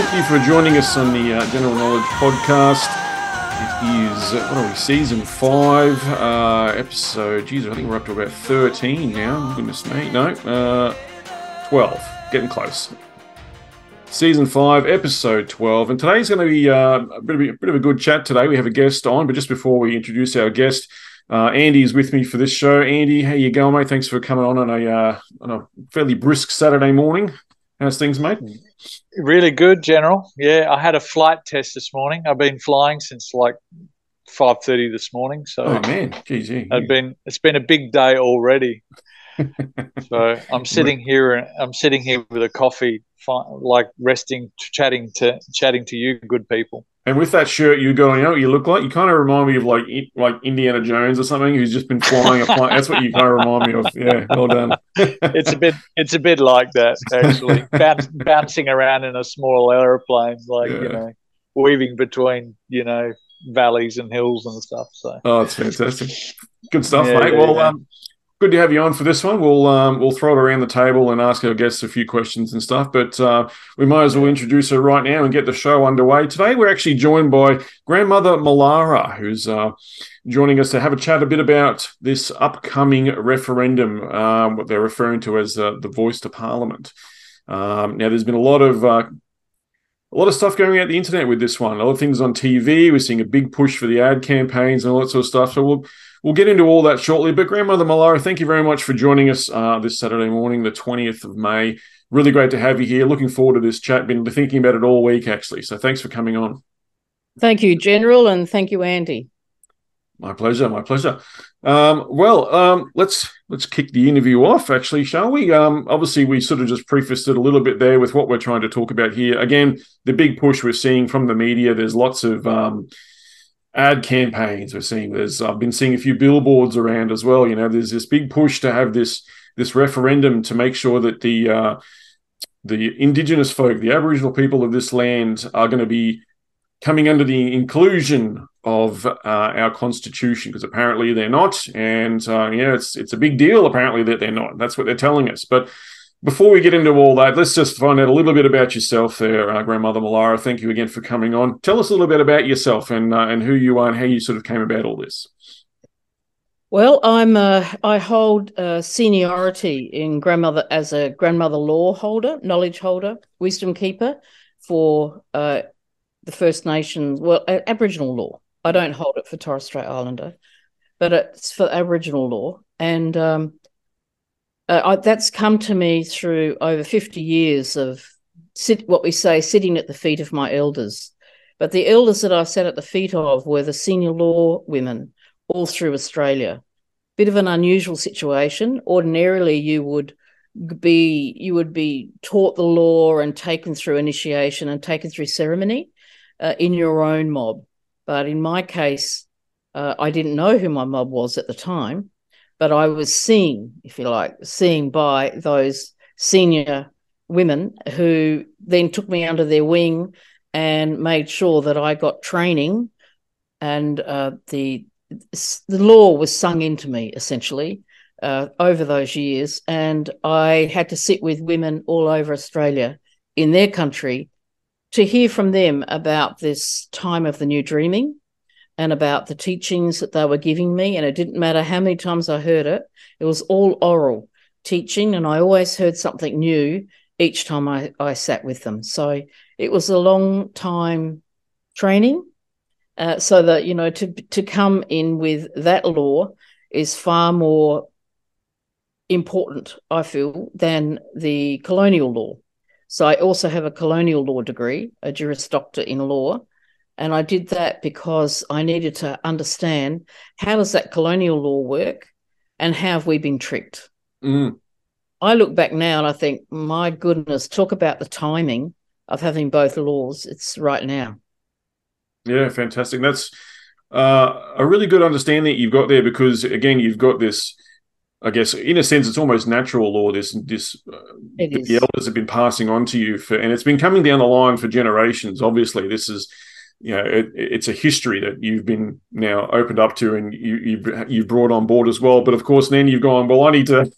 Thank you for joining us on the uh, General Knowledge Podcast. It is, uh, what are we, season five, uh, episode, geez, I think we're up to about 13 now. Goodness me. No, uh, 12, getting close. Season five, episode 12. And today's going to be uh, a, bit of a, a bit of a good chat today. We have a guest on, but just before we introduce our guest, uh, Andy is with me for this show. Andy, how you going, mate? Thanks for coming on on a uh, on a fairly brisk Saturday morning. How's things, mate? Really good, General. Yeah, I had a flight test this morning. I've been flying since like five thirty this morning. So, oh man, geez, yeah, I've been it's been a big day already. so I'm sitting here and I'm sitting here with a coffee, like resting, chatting to chatting to you, good people. And with that shirt you got on, you know what you look like? You kind of remind me of like like Indiana Jones or something who's just been flying a plane. That's what you kind of remind me of. Yeah, well done. it's a bit it's a bit like that actually, Bounce, bouncing around in a small aeroplane, like yeah. you know, weaving between you know valleys and hills and stuff. So oh, it's fantastic. Good stuff, yeah, mate. Yeah, well, um, good to have you on for this one. We'll um, we'll throw it around the table and ask our guests a few questions and stuff. But uh, we might as well introduce her right now and get the show underway. Today we're actually joined by grandmother Mulara, who's uh, joining us to have a chat a bit about this upcoming referendum, um, what they're referring to as uh, the voice to Parliament. Um, now, there's been a lot of uh, a lot of stuff going out the internet with this one. A lot of things on TV. We're seeing a big push for the ad campaigns and all that sort of stuff. So we'll We'll get into all that shortly. But Grandmother Mulara, thank you very much for joining us uh, this Saturday morning, the 20th of May. Really great to have you here. Looking forward to this chat. Been thinking about it all week, actually. So thanks for coming on. Thank you, General, and thank you, Andy. My pleasure. My pleasure. Um, well, um, let's let's kick the interview off. Actually, shall we? Um, obviously, we sort of just prefaced it a little bit there with what we're trying to talk about here. Again, the big push we're seeing from the media. There's lots of um, ad campaigns we're seeing. There's i've been seeing a few billboards around as well you know there's this big push to have this this referendum to make sure that the uh, the indigenous folk the aboriginal people of this land are going to be coming under the inclusion of uh, our constitution because apparently they're not and uh, yeah it's it's a big deal apparently that they're not. That's what they're telling us. But before we get into all that, let's just find out a little bit about yourself there, uh, Grandmother Mulara. Thank you again for coming on. Tell us a little bit about yourself and uh, and who you are and how you sort of came about all this. Well, I'm uh, I hold seniority in grandmother as a grandmother law holder, knowledge holder, wisdom keeper for uh, the First Nations, well, Aboriginal law. I don't hold it for Torres Strait Islander, but it's for Aboriginal law. And um, uh, I, that's come to me through over 50 years of sit, what we say sitting at the feet of my elders. But the elders that I sat at the feet of were the senior law women all through Australia. Bit of an unusual situation. Ordinarily, you would be you would be taught the law and taken through initiation and taken through ceremony uh, in your own mob. But in my case, uh, I didn't know who my mob was at the time but I was seen, if you like, seen by those senior women who then took me under their wing and made sure that I got training and uh, the the law was sung into me essentially uh, over those years, and I had to sit with women all over Australia in their country to hear from them about this time of the new dreaming and about the teachings that they were giving me. And it didn't matter how many times I heard it, it was all oral teaching. And I always heard something new each time I, I sat with them. So it was a long time training. Uh, so that, you know, to, to come in with that law is far more important, I feel, than the colonial law. So I also have a colonial law degree, a Juris Doctor in law, and I did that because I needed to understand how does that colonial law work and how have we been tricked? Mm. I look back now and I think, my goodness, talk about the timing of having both laws. It's right now. Yeah, fantastic. That's uh, a really good understanding that you've got there because, again, you've got this. I guess, in a sense, it's almost natural law. This, this, uh, the elders have been passing on to you for, and it's been coming down the line for generations. Obviously, this is you know it, it's a history that you've been now opened up to and you, you've you've brought on board as well. But of course, then you've gone well. I need to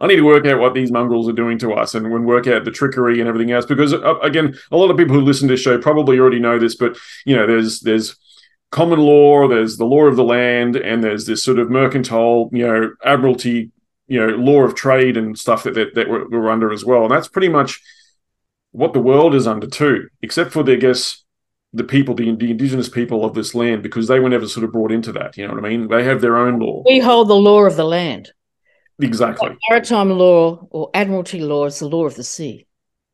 I need to work out what these mongrels are doing to us and, and work out the trickery and everything else. Because uh, again, a lot of people who listen to this show probably already know this, but you know, there's there's common law, there's the law of the land, and there's this sort of mercantile, you know, admiralty, you know, law of trade and stuff that that, that we're, we're under as well. And that's pretty much what the world is under too, except for the I guess the people, the, the indigenous people of this land, because they were never sort of brought into that. You know what I mean? They have their own law. We hold the law of the land. Exactly. Maritime law or admiralty law is the law of the sea.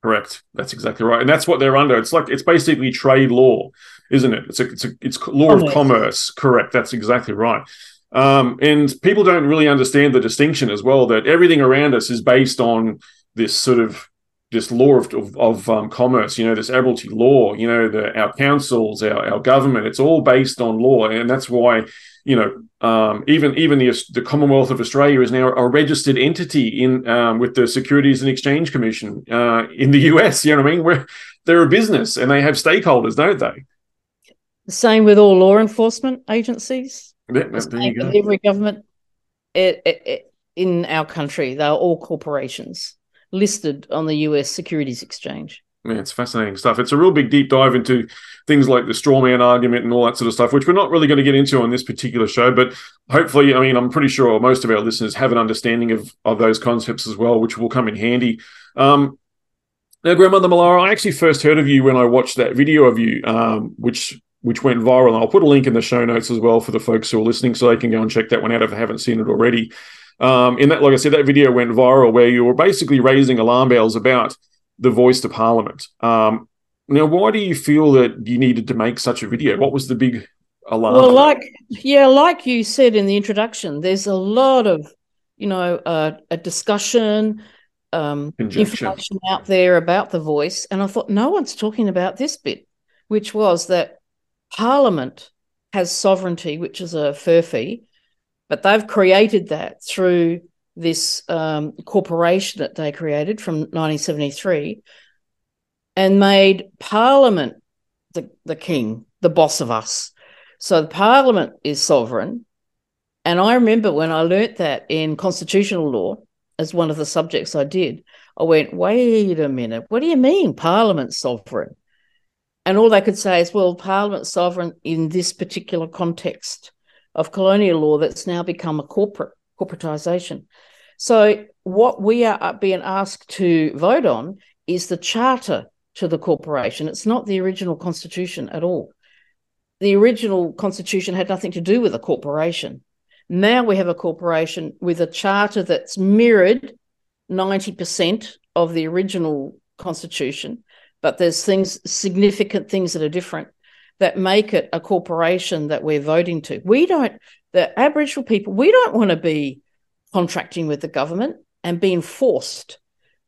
Correct. That's exactly right, and that's what they're under. It's like it's basically trade law, isn't it? It's a, it's a, it's law commerce. of commerce. Correct. That's exactly right. Um, and people don't really understand the distinction as well that everything around us is based on this sort of this law of, of, of um, commerce, you know, this admiralty law, you know, the, our councils, our, our government, it's all based on law. And that's why, you know, um, even even the, the Commonwealth of Australia is now a registered entity in um, with the Securities and Exchange Commission uh, in the US. You know what I mean? Where they're a business and they have stakeholders, don't they? The same with all law enforcement agencies. Yeah, there you go. Every government it, it, it, in our country, they're all corporations listed on the US Securities Exchange. Yeah, it's fascinating stuff. It's a real big deep dive into things like the straw man argument and all that sort of stuff, which we're not really going to get into on this particular show. But hopefully, I mean, I'm pretty sure most of our listeners have an understanding of, of those concepts as well, which will come in handy. Um, now, Grandmother Mulara, I actually first heard of you when I watched that video of you, um, which which went viral. And I'll put a link in the show notes as well for the folks who are listening, so they can go and check that one out if they haven't seen it already. Um, in that, like I said, that video went viral where you were basically raising alarm bells about the voice to Parliament. Um, now, why do you feel that you needed to make such a video? What was the big alarm? Well, like yeah, like you said in the introduction, there's a lot of you know uh, a discussion, um, information out there about the voice, and I thought no one's talking about this bit, which was that Parliament has sovereignty, which is a furphy, but they've created that through this um, corporation that they created from 1973 and made Parliament the, the king, the boss of us. So Parliament is sovereign. And I remember when I learnt that in constitutional law as one of the subjects I did, I went, wait a minute, what do you mean Parliament's sovereign? And all they could say is, well, Parliament's sovereign in this particular context of colonial law that's now become a corporate corporatization. So what we are uh, being asked to vote on is the charter to the corporation. It's not the original constitution at all. The original constitution had nothing to do with a corporation. Now we have a corporation with a charter that's mirrored 90% of the original constitution, but there's things significant things that are different that make it a corporation that we're voting to. We don't, the Aboriginal people, we don't want to be contracting with the government and being forced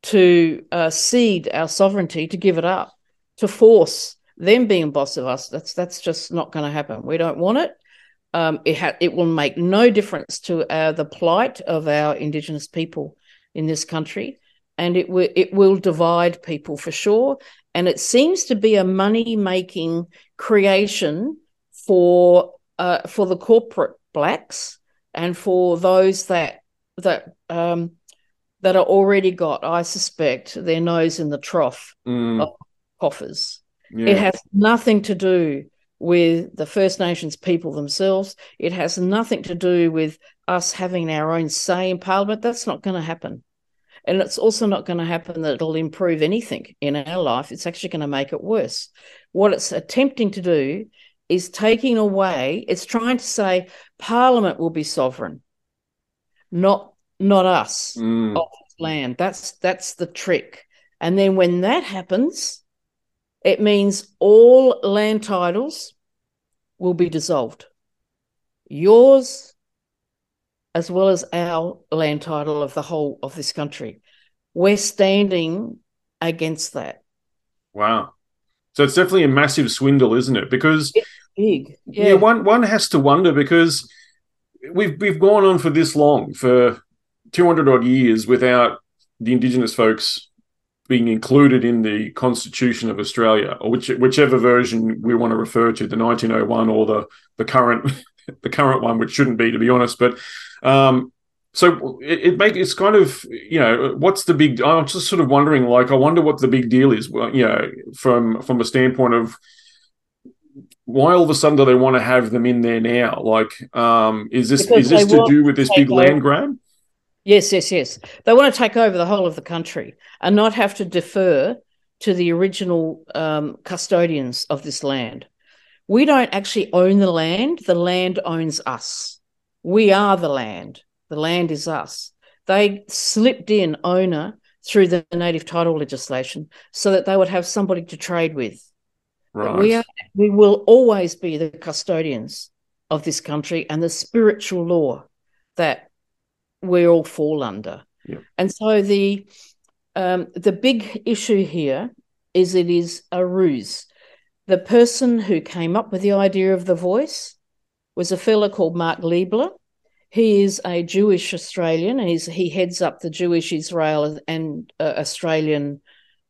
to uh, cede our sovereignty to give it up, to force them being boss of us. That's that's just not going to happen. We don't want it. Um, it ha- it will make no difference to our, the plight of our Indigenous people in this country, and it will it will divide people for sure and it seems to be a money making creation for uh, for the corporate blacks and for those that that um, that are already got, I suspect, their nose in the trough mm. of coffers. Yeah. It has nothing to do with the First Nations people themselves. It has nothing to do with us having our own say in Parliament. That's not going to happen. And it's also not going to happen that it'll improve anything in our life. It's actually going to make it worse. What it's attempting to do is taking away, it's trying to say Parliament will be sovereign, not not us mm. of land. That's that's the trick. And then when that happens, it means all land titles will be dissolved. Yours, as well as our land title of the whole of this country. We're standing against that. Wow. So it's definitely a massive swindle, isn't it? Because it's big. Yeah. yeah, one one has to wonder because we've we've gone on for this long, for two hundred odd years, without the Indigenous folks being included in the Constitution of Australia, or which, whichever version we want to refer to, the 1901 or the the current the current one, which shouldn't be, to be honest. But um, so it, it make it's kind of you know what's the big i'm just sort of wondering like i wonder what the big deal is well you know from from a standpoint of why all of a sudden do they want to have them in there now? Like um is this because is this to do with this big over. land grab? Yes yes yes. They want to take over the whole of the country and not have to defer to the original um, custodians of this land. We don't actually own the land. The land owns us. We are the land the land is us. They slipped in owner through the native title legislation so that they would have somebody to trade with. Right. We are we will always be the custodians of this country and the spiritual law that we all fall under. Yeah. And so the um, the big issue here is it is a ruse. The person who came up with the idea of the voice was a fellow called Mark Leibler, he is a Jewish Australian, he's, he heads up the Jewish Israel and uh, Australian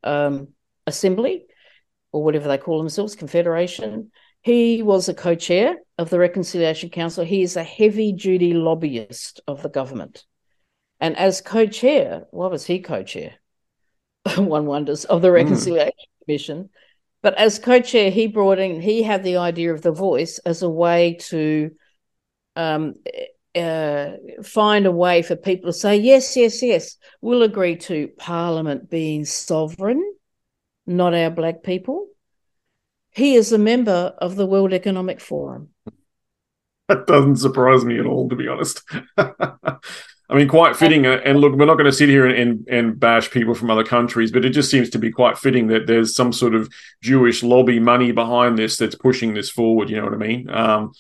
um, Assembly, or whatever they call themselves, Confederation. He was a co chair of the Reconciliation Council. He is a heavy duty lobbyist of the government. And as co chair, what was he co chair? One wonders, of the hmm. Reconciliation mm. Commission. But as co chair, he brought in, he had the idea of the voice as a way to um, uh, find a way for people to say, yes, yes, yes, we'll agree to Parliament being sovereign, not our black people. He is a member of the World Economic Forum. That doesn't surprise me at all, to be honest. I mean, quite fitting. Uh, and look, we're not going to sit here and, and, and, bash people from other countries, but it just seems to be quite fitting that there's some sort of Jewish lobby money behind this that's pushing this forward. You know what I mean? Um,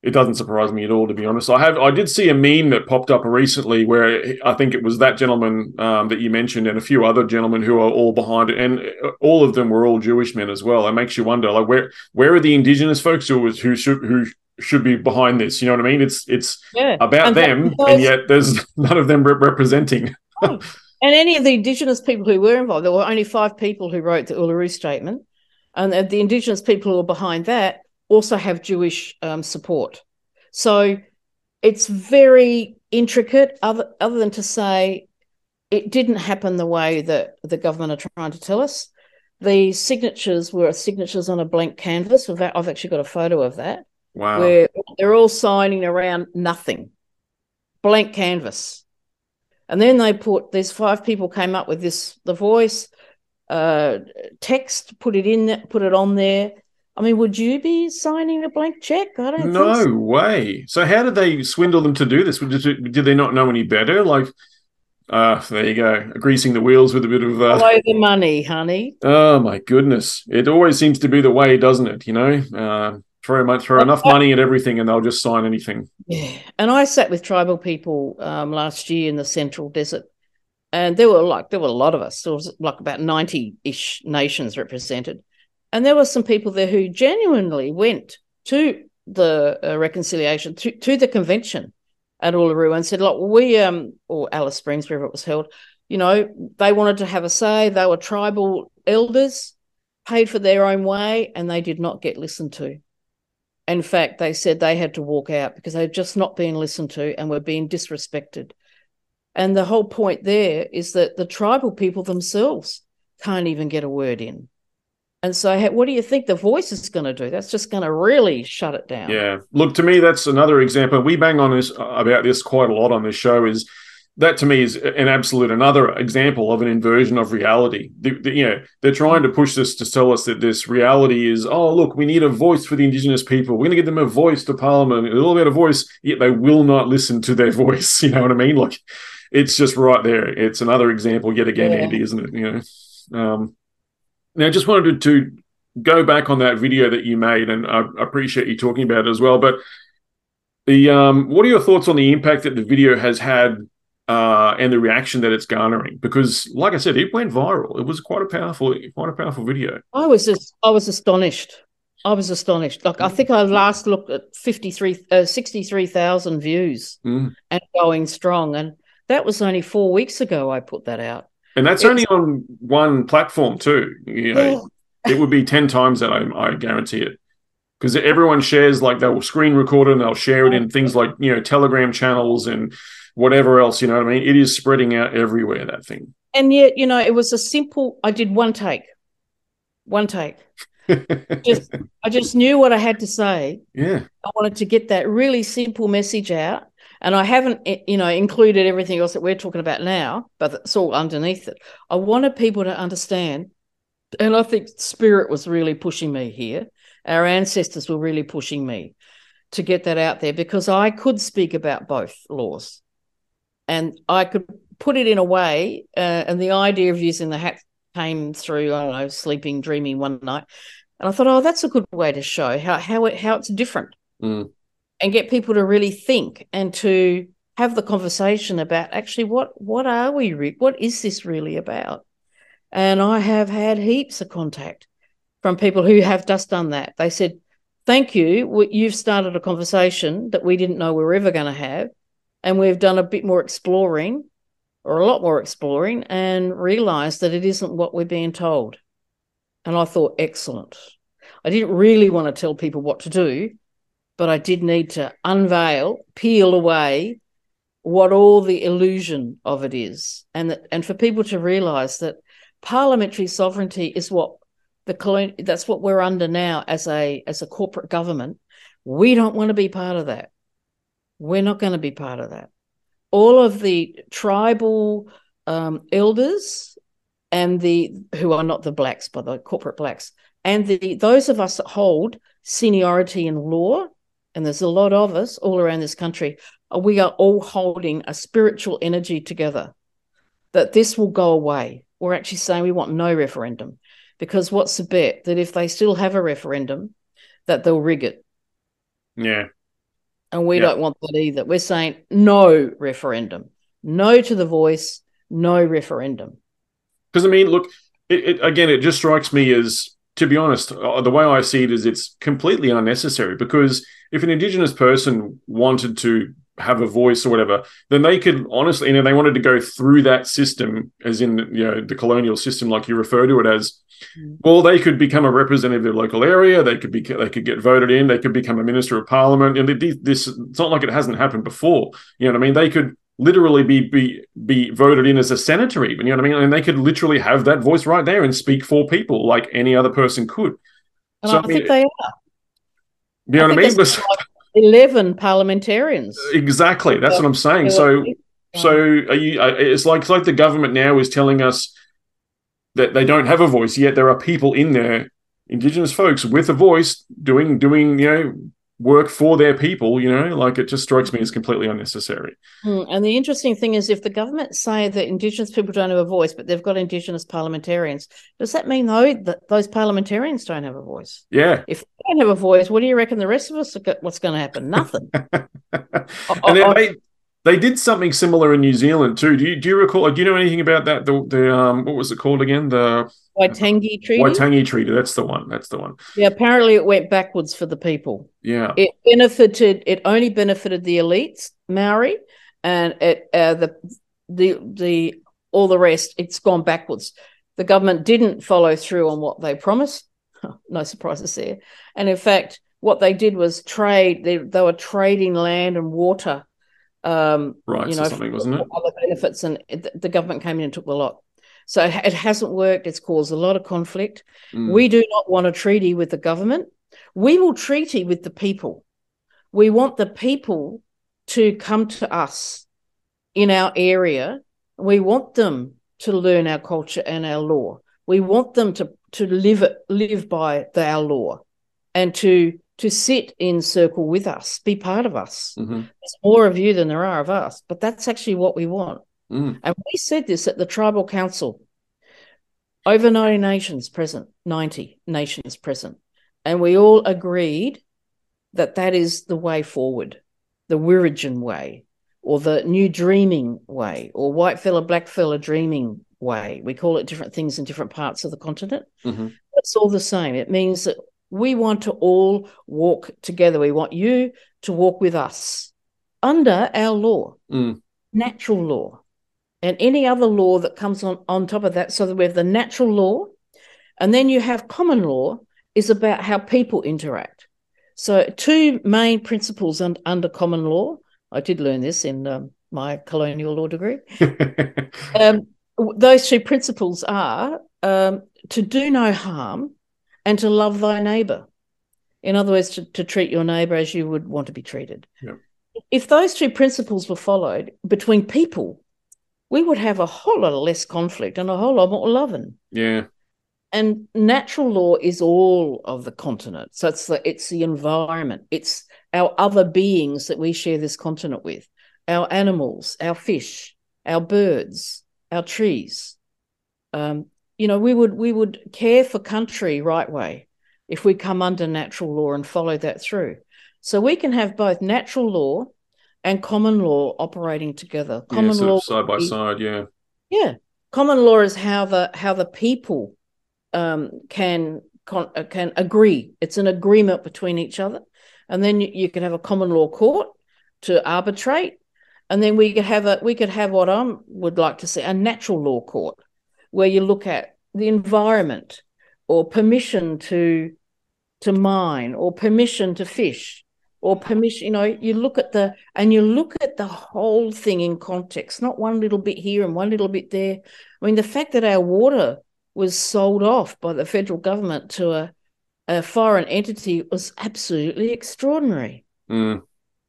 it doesn't surprise me at all, to be honest. I have I did see a meme that popped up recently where I think it was that gentleman um, that you mentioned and a few other gentlemen who are all behind it, and all of them were all Jewish men as well. It makes you wonder, like where where are the indigenous folks who who should who should be behind this? You know what I mean? It's it's yeah. about and them, because... and yet there's none of them representing. and any of the indigenous people who were involved, there were only five people who wrote the Uluru Statement, and the indigenous people who are behind that also have Jewish um, support. So it's very intricate, other, other than to say it didn't happen the way that the government are trying to tell us. The signatures were signatures on a blank canvas. I've actually got a photo of that. Wow. Where they're all signing around nothing, blank canvas. And then they put, there's five people came up with this, the voice, uh, text, put it in, put it on there I mean, would you be signing a blank check? I don't. No so. way. So how did they swindle them to do this? Did, did they not know any better? Like, uh, there you go, greasing the wheels with a bit of uh... follow the money, honey. Oh my goodness! It always seems to be the way, doesn't it? You know, uh, throw much, throw enough money at everything, and they'll just sign anything. Yeah, and I sat with tribal people um, last year in the Central Desert, and there were like there were a lot of us. There was like about ninety ish nations represented and there were some people there who genuinely went to the uh, reconciliation, to, to the convention at Uluru and said, look, we, um, or Alice Springs, wherever it was held, you know, they wanted to have a say. They were tribal elders, paid for their own way, and they did not get listened to. In fact, they said they had to walk out because they had just not been listened to and were being disrespected. And the whole point there is that the tribal people themselves can't even get a word in. And so, what do you think the voice is going to do? That's just going to really shut it down. Yeah. Look, to me, that's another example. We bang on this uh, about this quite a lot on this show. Is that to me is an absolute another example of an inversion of reality. The, the, you know, they're trying to push this to tell us that this reality is, oh, look, we need a voice for the Indigenous people. We're going to give them a voice to Parliament. It's all about a voice. Yet they will not listen to their voice. You know what I mean? Like, it's just right there. It's another example yet again, yeah. Andy, isn't it? You know. Um, now, I just wanted to go back on that video that you made, and I appreciate you talking about it as well. But the um, what are your thoughts on the impact that the video has had uh, and the reaction that it's garnering? Because, like I said, it went viral. It was quite a powerful, quite a powerful video. I was just, I was astonished. I was astonished. Like I think I last looked at 53, uh, 63,000 views mm. and going strong, and that was only four weeks ago. I put that out. And that's it's, only on one platform too. You know, it would be ten times that. I, I guarantee it, because everyone shares like they will screen record it and they'll share it in things like you know Telegram channels and whatever else. You know what I mean? It is spreading out everywhere. That thing. And yet, you know, it was a simple. I did one take, one take. just I just knew what I had to say. Yeah. I wanted to get that really simple message out. And I haven't, you know, included everything else that we're talking about now, but it's all underneath it. I wanted people to understand, and I think spirit was really pushing me here. Our ancestors were really pushing me to get that out there because I could speak about both laws, and I could put it in a way. Uh, and the idea of using the hat came through. I don't know, sleeping, dreaming one night, and I thought, oh, that's a good way to show how how it how it's different, mm. And get people to really think and to have the conversation about actually what what are we re- what is this really about? And I have had heaps of contact from people who have just done that. They said, "Thank you, you've started a conversation that we didn't know we were ever going to have." And we've done a bit more exploring or a lot more exploring and realized that it isn't what we're being told. And I thought, excellent. I didn't really want to tell people what to do, but I did need to unveil, peel away what all the illusion of it is. And that, and for people to realize that parliamentary sovereignty is what the colon- that's what we're under now as a as a corporate government. We don't want to be part of that. We're not going to be part of that all of the tribal um, elders and the who are not the blacks, but the corporate blacks, and the those of us that hold seniority in law, and there's a lot of us all around this country, uh, we are all holding a spiritual energy together that this will go away. We're actually saying we want no referendum because what's the bet that if they still have a referendum, that they'll rig it. Yeah. And we don't want that either. We're saying no referendum, no to the voice, no referendum. Because, I mean, look, it, it, again, it just strikes me as, to be honest, uh, the way I see it is it's completely unnecessary because if an Indigenous person wanted to have a voice or whatever, then they could honestly, you know, they wanted to go through that system, as in, you know, the colonial system, like you refer to it as, Mm. Well, they could become a representative of their local area. They could be they could get voted in. They could become a minister of parliament. And this it's not like it hasn't happened before. You know what I mean? They could literally be be be voted in as a senator, even. You know what I mean? And they could literally have that voice right there and speak for people like any other person could. And so, I, I mean, think they are. You know I what I mean? Like Eleven parliamentarians. Exactly. That's what I'm saying. So. So are you? Uh, it's like it's like the government now is telling us that they don't have a voice yet. There are people in there, Indigenous folks with a voice, doing doing you know work for their people. You know, like it just strikes me as completely unnecessary. Mm, and the interesting thing is, if the government say that Indigenous people don't have a voice, but they've got Indigenous parliamentarians, does that mean though that those parliamentarians don't have a voice? Yeah. If they don't have a voice, what do you reckon the rest of us are, what's going to happen? Nothing. and I, they, they did something similar in New Zealand too. Do you do you recall? Do you know anything about that? The the um what was it called again? The Waitangi Treaty. Waitangi Treaty. That's the one. That's the one. Yeah. Apparently, it went backwards for the people. Yeah. It benefited. It only benefited the elites, Maori, and it uh, the the the all the rest. It's gone backwards. The government didn't follow through on what they promised. no surprises there. And in fact, what they did was trade. They they were trading land and water um, right, you know, something wasn't it? Other benefits, and it, the government came in and took the lot. So it hasn't worked. It's caused a lot of conflict. Mm. We do not want a treaty with the government. We will treaty with the people. We want the people to come to us in our area. We want them to learn our culture and our law. We want them to to live it, live by the, our law, and to to sit in circle with us, be part of us. Mm-hmm. There's more of you than there are of us, but that's actually what we want. Mm. And we said this at the Tribal Council. Over 90 nations present, 90 nations present. And we all agreed that that is the way forward, the Wiradjuri way, or the new dreaming way, or white fella, black fella dreaming way. We call it different things in different parts of the continent. Mm-hmm. It's all the same. It means that we want to all walk together. We want you to walk with us under our law, mm. natural law, and any other law that comes on, on top of that. So that we have the natural law, and then you have common law, is about how people interact. So, two main principles un- under common law. I did learn this in um, my colonial law degree. um, those two principles are um, to do no harm and to love thy neighbor. In other words, to, to treat your neighbor as you would want to be treated. Yep. If those two principles were followed between people, we would have a whole lot less conflict and a whole lot more loving. Yeah. And natural law is all of the continent. So it's the it's the environment. It's our other beings that we share this continent with. Our animals, our fish, our birds, our trees. Um, you know, we would we would care for country right way if we come under natural law and follow that through. So we can have both natural law and common law operating together. Common yeah, law side by side, yeah. Yeah, common law is how the how the people um, can con- uh, can agree. It's an agreement between each other, and then you, you can have a common law court to arbitrate, and then we could have a we could have what I would like to say a natural law court, where you look at the environment, or permission to to mine, or permission to fish, or permission. You know, you look at the and you look at the whole thing in context, not one little bit here and one little bit there. I mean, the fact that our water was sold off by the federal government to a, a foreign entity was absolutely extraordinary. Mm.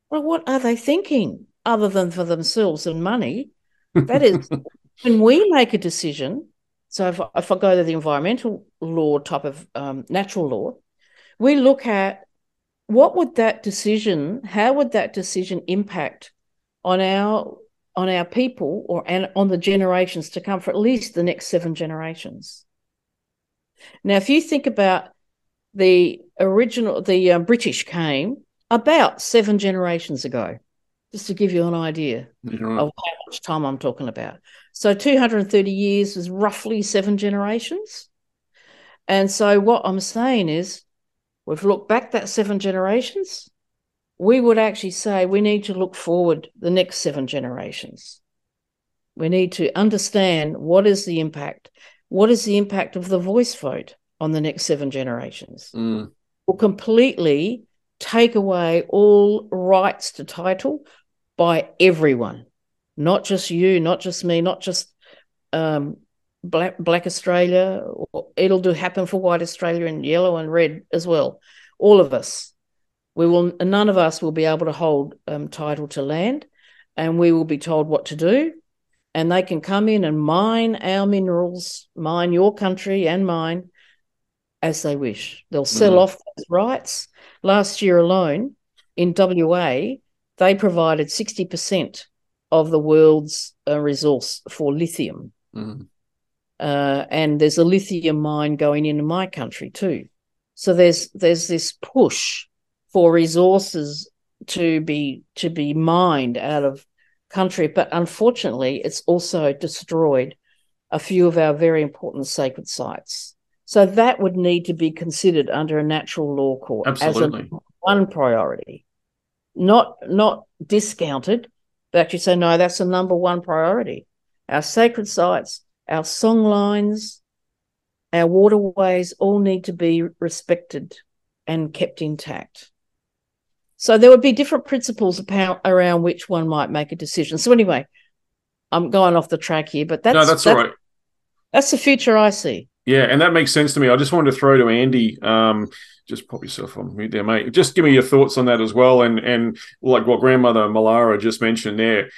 Well, what are they thinking other than for themselves and money? That is, when we make a decision, so if, if I go to the environmental law type of um, natural law, we look at what would that decision, how would that decision impact on our on our people or and on the generations to come for at least the next seven generations. Now, if you think about the original, the uh, British came about seven generations ago, just to give you an idea right. of how much time I'm talking about. So, 230 years is roughly seven generations. And so, what I'm saying is, we've looked back that seven generations we would actually say we need to look forward the next seven generations. We need to understand what is the impact. What is the impact of the voice vote on the next seven generations? Mm. Will completely take away all rights to title by everyone, not just you, not just me, not just um, Black Black Australia. It'll do happen for White Australia and yellow and red as well. All of us we will none of us will be able to hold um, title to land, and we will be told what to do. And they can come in and mine our minerals, mine your country and mine as they wish. They'll sell mm. off those rights. Last year alone in WA, they provided 60% of the world's uh, resource for lithium. Mm. Uh, and there's a lithium mine going into my country too. So there's there's this push for resources to be to be mined out of country but unfortunately it's also destroyed a few of our very important sacred sites so that would need to be considered under a natural law court Absolutely. as a one priority not not discounted but actually say no that's a number one priority our sacred sites our song lines our waterways all need to be respected and kept intact so there would be different principles around which one might make a decision. So anyway, I'm going off the track here, but that's no, that's, that's all right. That's the future I see. Yeah, and that makes sense to me. I just wanted to throw to Andy. Um, just pop yourself on mute there, mate. Just give me your thoughts on that as well, and and like what grandmother Mulara just mentioned there.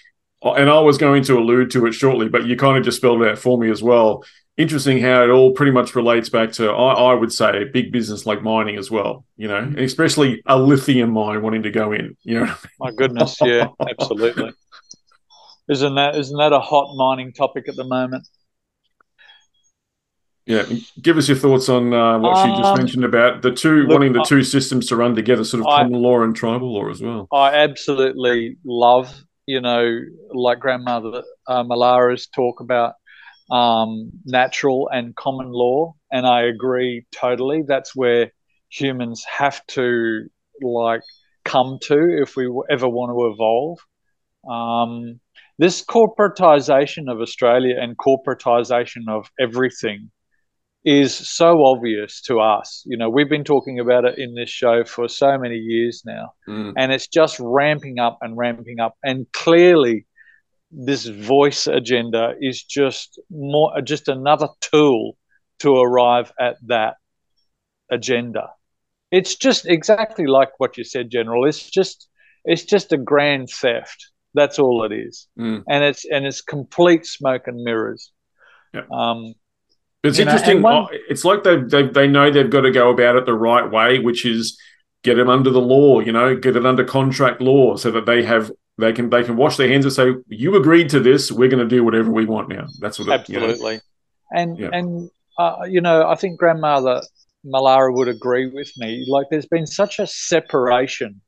And I was going to allude to it shortly, but you kind of just spelled it out for me as well. Interesting how it all pretty much relates back to I, I, would say big business like mining as well you know mm-hmm. especially a lithium mine wanting to go in you know. My goodness yeah absolutely. Isn't that isn't that a hot mining topic at the moment? Yeah give us your thoughts on uh, what um, she just um, mentioned about the two look, wanting the two systems to run together sort of I, common law and tribal law as well. I absolutely love you know like grandmother uh, Mulara's talk about um, natural and common law, and I agree totally. That's where humans have to like come to if we ever want to evolve. Um, this corporatization of Australia and corporatization of everything is so obvious to us. You know, we've been talking about it in this show for so many years now, mm. and it's just ramping up and ramping up. And clearly, this voice agenda is just more just another tool to arrive at that agenda. It's just exactly like what you said, General. It's just it's just a grand theft. That's all it is, Mm. and it's and it's complete smoke and mirrors. Yeah. Um, It's You interesting. and one- oh, it's like they, they they know they've got to go about it the right way, which is get it under the law. You know, get it under contract law, so that they have they can they can wash their hands and say, "You agreed to this. We're going to do whatever we want now." That's what it, you know. absolutely, and Yeah. and uh, you know, I think Grandmother Mulara would agree with me. Like, there's been such a separation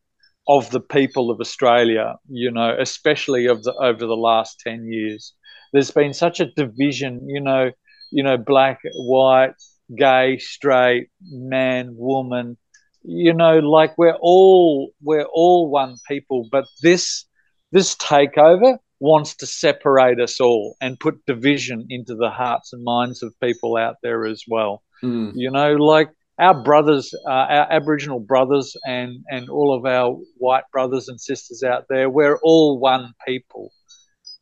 of the people of Australia, you know, especially of the over the last ten years. There's been such a division, you know, you know, black, white, gay, straight, man, woman. You know, like we're all we're all one people, but this this takeover wants to separate us all and put division into the hearts and minds of people out there as well Mm. you know like our brothers uh, our aboriginal brothers and and all of our white brothers and sisters out there we're all one people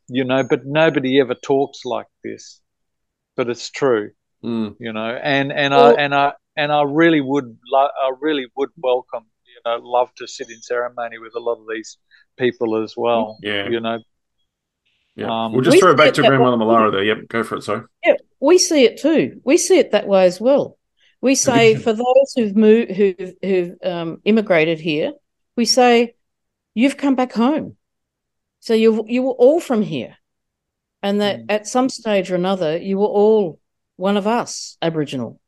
you know but nobody ever talks like this but it's true Mm. you know and and Well- i and i and i really would lo- i really would welcome you know love to sit in ceremony with a lot of these people as well Yeah. you know Yeah. Um, we'll just We throw it back said to Grandmother Mulara there. Yep, go for it. So. Yeah, we see it too. We see it that way as well. We say for those who've moved, who've, who've um, immigrated here, we say you've come back home. So you you were all from here, and that Mm. at some stage or another you were all one of us, Aboriginal,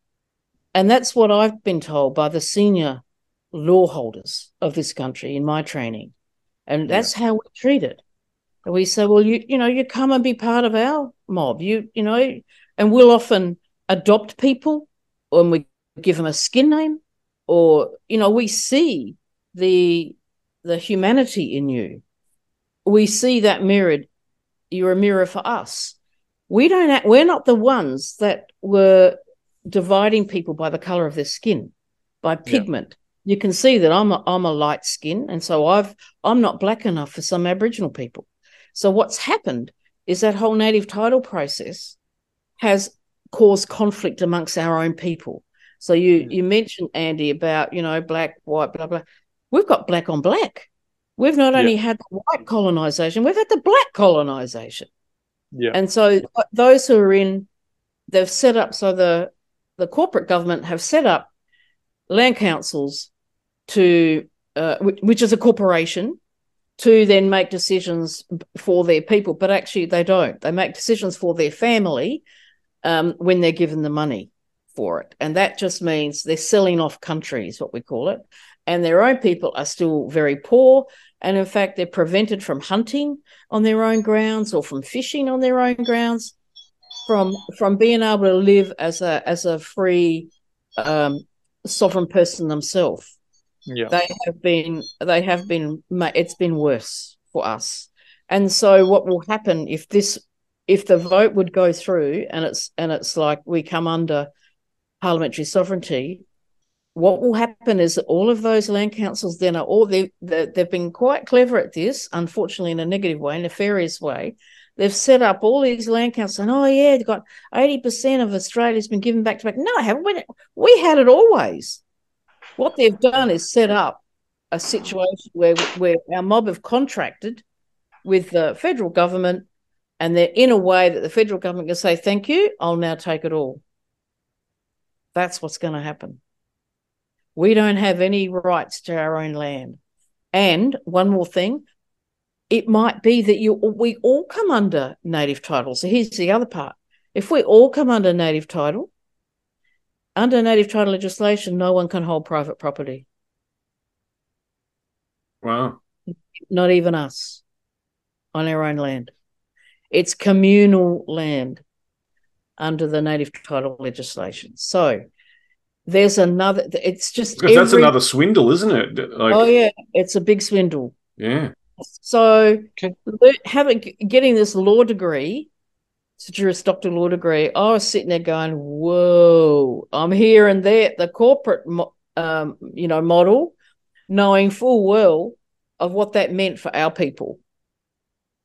and that's what I've been told by the senior law holders of this country in my training, and that's how we treat it. And we say, well, you you know, you come and be part of our mob. You you know, and we'll often adopt people, and we give them a skin name, or you know, we see the the humanity in you. We see that mirrored. You're a mirror for us. We don't. Act, we're not the ones that were dividing people by the color of their skin, by pigment. You can see that I'm a, I'm a light skin, and so I've I'm not black enough for some Aboriginal people. So what's happened is that whole native title process has caused conflict amongst our own people. So you you mentioned Andy about you know black, white, blah blah. We've got black on black. We've not Yeah. only had the white colonization, we've had the black colonization. yeah And so those who are in, they've set up so the the corporate government have set up land councils to uh, which, which is a corporation to then make decisions for their people, but actually they don't. They make decisions for their family um, when they're given the money for it, and that just means they're selling off countries, what we call it. And their own people are still very poor, and in fact, they're prevented from hunting on their own grounds or from fishing on their own grounds, from from being able to live as a as a free um, sovereign person themselves. Yeah. They have been they have been it's been worse for us. And so what will happen if this if the vote would go through and it's and it's like we come under parliamentary sovereignty what will happen is that all of those land councils then are all they they- they've been quite clever at this unfortunately in a negative way nefarious way. They've set up all these land councils and oh yeah they've got 80% of australia's been given back to back. No haven't. We, we had it always. What they've done is set up a situation where where our mob have contracted with the federal government, and they're in a way that the federal government can say, "Thank you, I'll now take it all." That's what's going to happen. We don't have any rights to our own land. And one more thing, it might be that you we all come under native title. So here's the other part: if we all come under native title, under native title legislation, no one can hold private property, Wow. not even us, on our own land. It's communal land under the native title legislation. So there's another. It's just Because that's another swindle, isn't it? Like, oh yeah, it's a big swindle. yeah. So Okay. having getting this law degree, it's a Juris Doctor law degree, I was sitting there going, "Whoa!" I'm here and there, the corporate, mo- um, you know, model, knowing full well of what that meant for our people.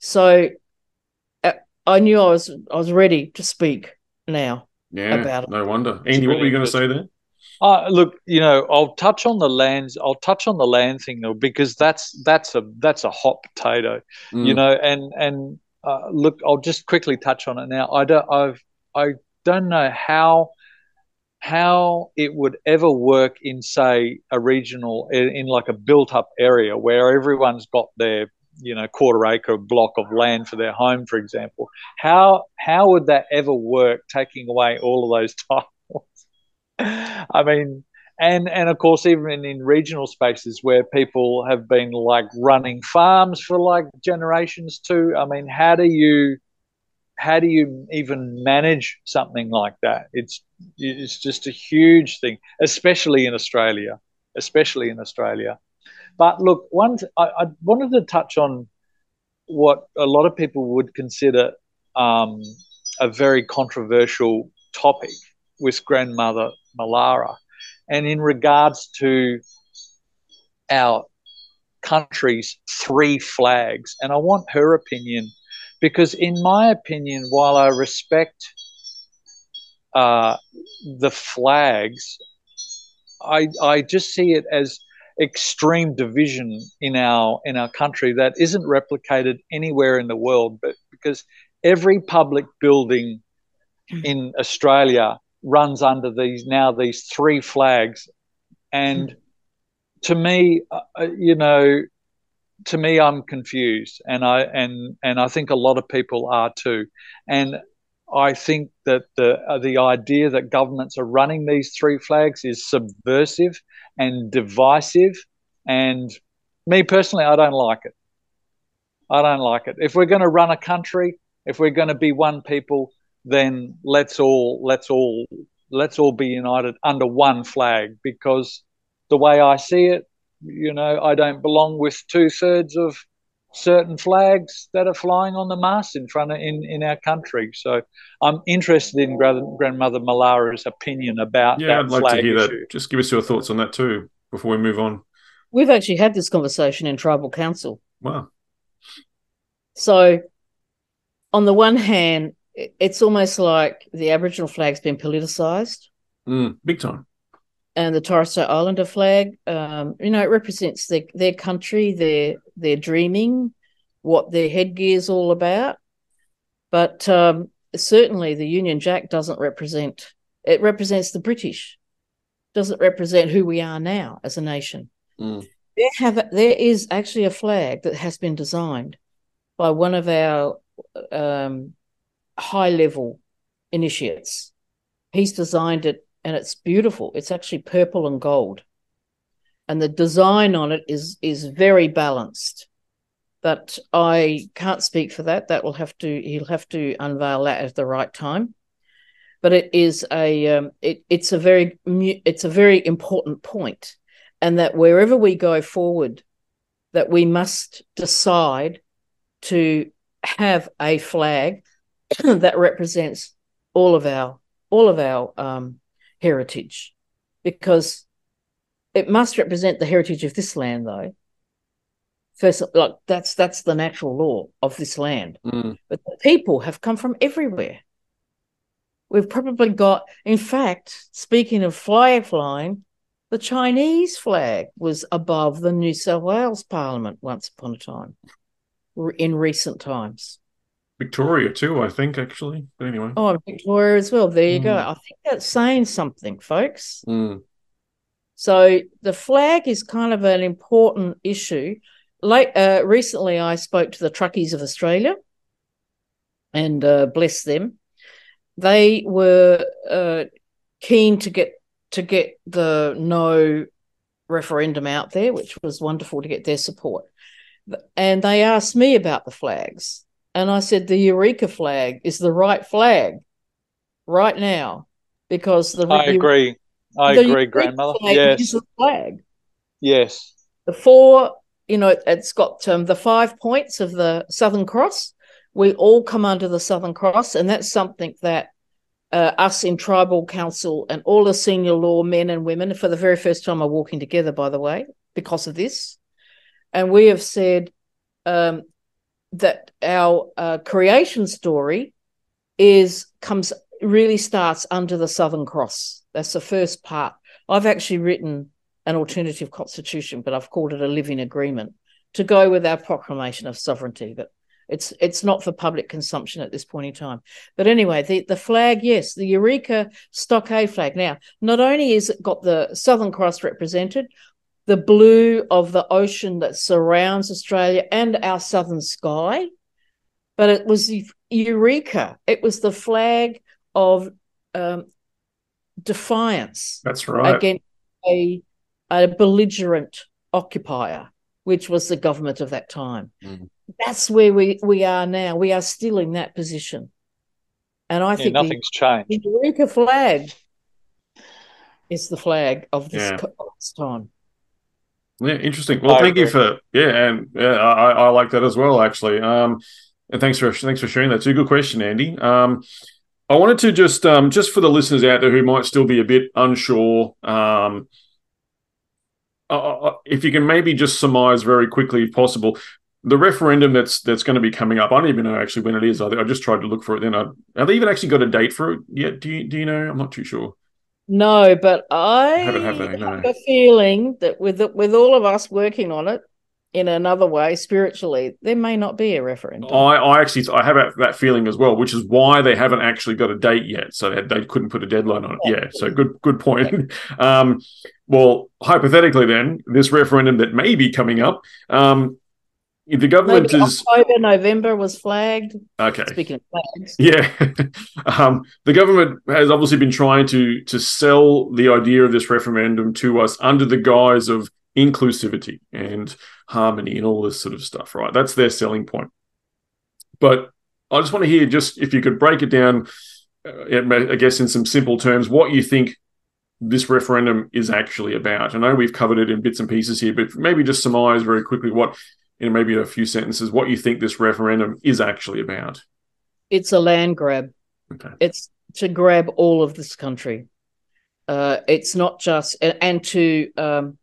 So I knew I was I was ready to speak now. Yeah, About it. no wonder. Andy, what were you going to say there? Uh, look, you know, I'll touch on the lands. I'll touch on the land thing though, because that's that's a that's a hot potato, you Mm. know. And and uh, look, I'll just quickly touch on it now. I don't, I've, I don't know how how it would ever work in say a regional in, in like a built up area where everyone's got their you know quarter acre block of land for their home for example how how would that ever work taking away all of those i mean and and of course even in, regional spaces where people have been like running farms for like generations too i mean how do you how do you even manage something like that? It's it's just a huge thing especially in australia especially in australia. But look one I, I wanted to touch on what a lot of people would consider um, a very controversial topic with grandmother Mulara. And in regards to our country's three flags and i want her opinion because in my opinion while i respect uh, the flags I, I just see it as extreme division in our in our country that isn't replicated anywhere in the world but because every public building in Australia runs under these now these three flags. And to me uh, you know to me I'm confused. And I and and I think a lot of people are too. And I think that the uh, the idea that governments are running these three flags is subversive and divisive, and me personally, I don't like it. I don't like it. If we're going to run a country, if we're going to be one people, then let's all let's all let's all be united under one flag. Because the way I see it, you know, I don't belong with two thirds of certain flags that are flying on the mast in front of in, in our country. So I'm interested in Gra- grandmother Mulara's opinion about that. Yeah, that I'd like flag to hear issue. that. Just give us your thoughts on that too before we move on. We've actually had this conversation in tribal council. Wow. So, on the one hand, i- it's almost like the Aboriginal flag's been politicized, Mm, big time. and the Torres Strait Islander flag, um, you know, it represents their their country, their their dreaming, what their headgear is all about. But um, certainly, the Union Jack doesn't represent. It represents the British. Doesn't represent who we are now as a nation. Mm. There have there is actually a flag that has been designed by one of our um, high level initiates. He's designed it and it's beautiful. It's actually purple and gold. And the design on it is is very balanced. But I can't speak for that. That will have to he'll have to unveil that at the right time. But it is a um, it, it's a very it's a very important point, and that wherever we go forward, that we must decide to have a flag that represents all of our all of our um, heritage, because it must represent the heritage of this land, though. First, like that's that's the natural law of this land. Mm. But the people have come from everywhere. We've probably got, in fact, speaking of flag flying, the Chinese flag was above the New South Wales Parliament once upon a time, in recent times. Victoria too, I think actually. But anyway. Oh, Victoria as well. There you go. Mm. I think that's saying something, folks. Mm. So the flag is kind of an important issue. Late uh, recently, I spoke to the truckies of Australia, and uh, bless them, they were uh, keen to get to get the no referendum out there, which was wonderful to get their support. And they asked me about the flags, and I said the Eureka flag is the right flag right now because the I agree. I agree, Eureka grandmother. flag Yes, is the flag. yes. The four, you know, it's got um, the five points of the Southern Cross. We all come under the Southern Cross, and that's something that uh, us in tribal council and all the senior law men and women, for the very first time, are walking together. By the way, because of this, and we have said um, that our uh, creation story is comes really starts under the Southern Cross. That's the first part. I've actually written an alternative constitution, but I've called it a living agreement to go with our proclamation of sovereignty. But it's it's not for public consumption at this point in time. But anyway, the, the flag, yes, the Eureka Stockade flag. Now, not only is it got the Southern Cross represented, the blue of the ocean that surrounds Australia and our southern sky, but it was Eureka. It was the flag of um, defiance. That's right. Against a, a belligerent occupier, which was the government of that time. Mm. That's where we, we are now. We are still in that position. And I yeah, think nothing's the, changed. The Eureka flag is the flag of this, yeah. this time. Yeah, interesting. Well, I thank agree. you for yeah, and yeah, I, I like that as well, actually. Um, and thanks for thanks for sharing that. It's a good question, Andy. Um, I wanted to just um, just for the listeners out there who might still be a bit unsure, um, uh, uh, uh, if you can maybe just surmise very quickly, if possible, the referendum that's that's going to be coming up. I don't even know actually when it is. I, I just tried to look for it. Then I, have they even actually got a date for it yet? Do you do you know? I'm not too sure. No, but I haven't have, they, no. have a feeling that with the, with all of us working on it in another way spiritually, there may not be a referendum. I, I actually I have that feeling as well, which is why they haven't actually got a date yet. So they, they couldn't put a deadline on it. Yeah. yeah so good good point. um, well, hypothetically, then this referendum that may be coming up, um, the government Maybe is October, November was flagged. Okay. Speaking of flags, yeah, um, the government has obviously been trying to to sell the idea of this referendum to us under the guise of inclusivity and harmony and all this sort of stuff. Right, that's their selling point. But I just want to hear just if you could break it down, uh, I guess in some simple terms, what you think this referendum is actually about. I know we've covered it in bits and pieces here, but maybe just surmise very quickly what in maybe a few sentences what you think this referendum is actually about. It's a land grab. Okay. It's to grab all of this country. Uh, it's not just and, and to um,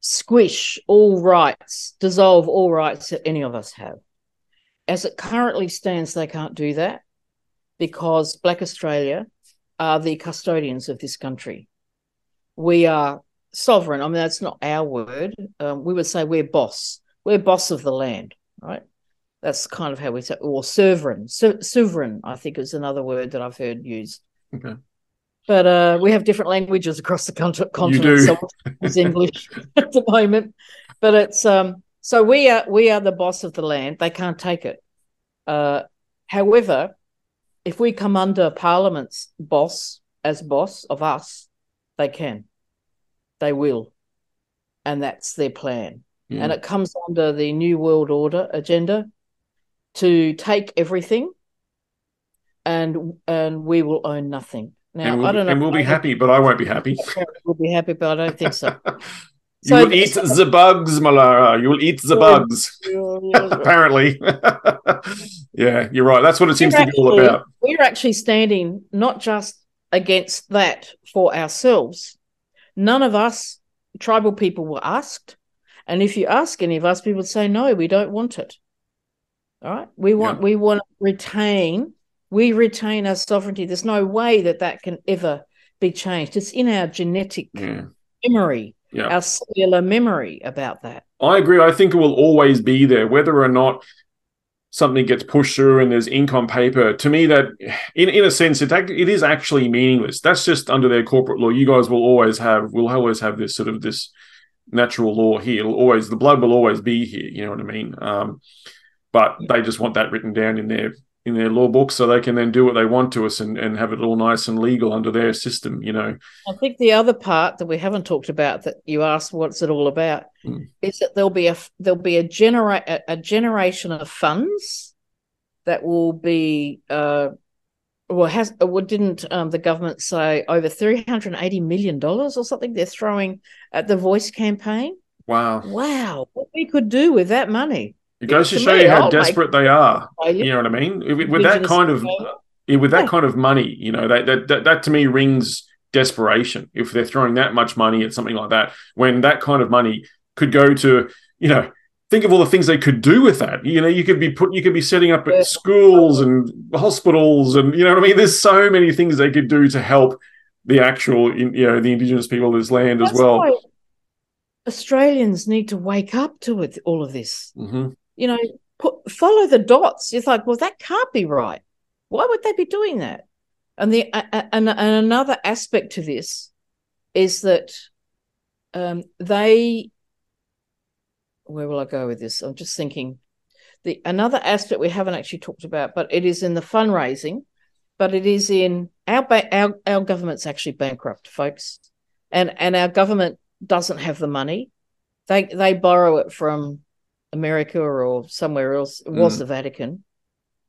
squish all rights, dissolve all rights that any of us have. As it currently stands, they can't do that because Black Australia are the custodians of this country. We are sovereign. I mean, that's not our word. Um, we would say we're boss we're boss of the land, right? That's kind of how we say, or sovereign. Su- sovereign, I think, is another word that I've heard used. Okay. But uh, we have different languages across the continent. You do. So it's English at the moment, but it's um. So we are we are the boss of the land. They can't take it. Uh, however, if we come under Parliament's boss as boss of us, they can. They will, and that's their plan yeah. and mm. it comes under the New World Order agenda to take everything, and and we will own nothing. Now we'll, I don't know, and we'll be happy, but I won't be happy. We'll be happy, but I don't think so. you so, will eat the bugs, Mulara. You will eat the bugs. Apparently, yeah, you're right. That's what it seems actually, to be all about. We're actually standing not just against that for ourselves. None of us tribal people were asked and if you ask any of us, people say, no, we don't want it. All right. We want, yeah. we want to retain, we retain our sovereignty. There's no way that that can ever be changed. It's in our genetic yeah. memory, yeah. our cellular memory about that. I agree. I think it will always be there, whether or not something gets pushed through and there's ink on paper. To me, that in, in a sense, it, it is actually meaningless. That's just under their corporate law. You guys will always have, will always have this sort of this natural law here. It'll always the blood will always be here. You know what I mean? Um, but they just want that written down in their in their law book so they can then do what they want to us and, and have it all nice and legal under their system you know i think the other part that we haven't talked about that you asked what's it all about mm. is that there'll be a there'll be a generate a, a, generation of funds that will be uh well has well didn't um, the government say over 380 million dollars or something they're throwing at the voice campaign? Wow. Wow. What we could do with that money? It goes to, to show me, you how I'll desperate they are. You know what i mean? With, with that kind of with that kind of money you know that, that that that to me rings desperation if they're throwing that much money at something like that when that kind of money could go to you know think of all the things they could do with that. You know, you could be put, you could be setting up schools and hospitals, and you know what I mean. There's so many things they could do to help the actual, you know, the indigenous people of this land That's as well. Australians need to wake up to it, all of this. Mm-hmm. You know, put, follow the dots. It's like, well, that can't be right. Why would they be doing that? And the uh, and, and another aspect to this is that um, they. Where will I go with this? I'm just thinking. The another aspect we haven't actually talked about, but it is in the fundraising, but it is in our our our government's actually bankrupt, folks, and and our government doesn't have the money. They they borrow it from America or somewhere else. It was mm. the Vatican.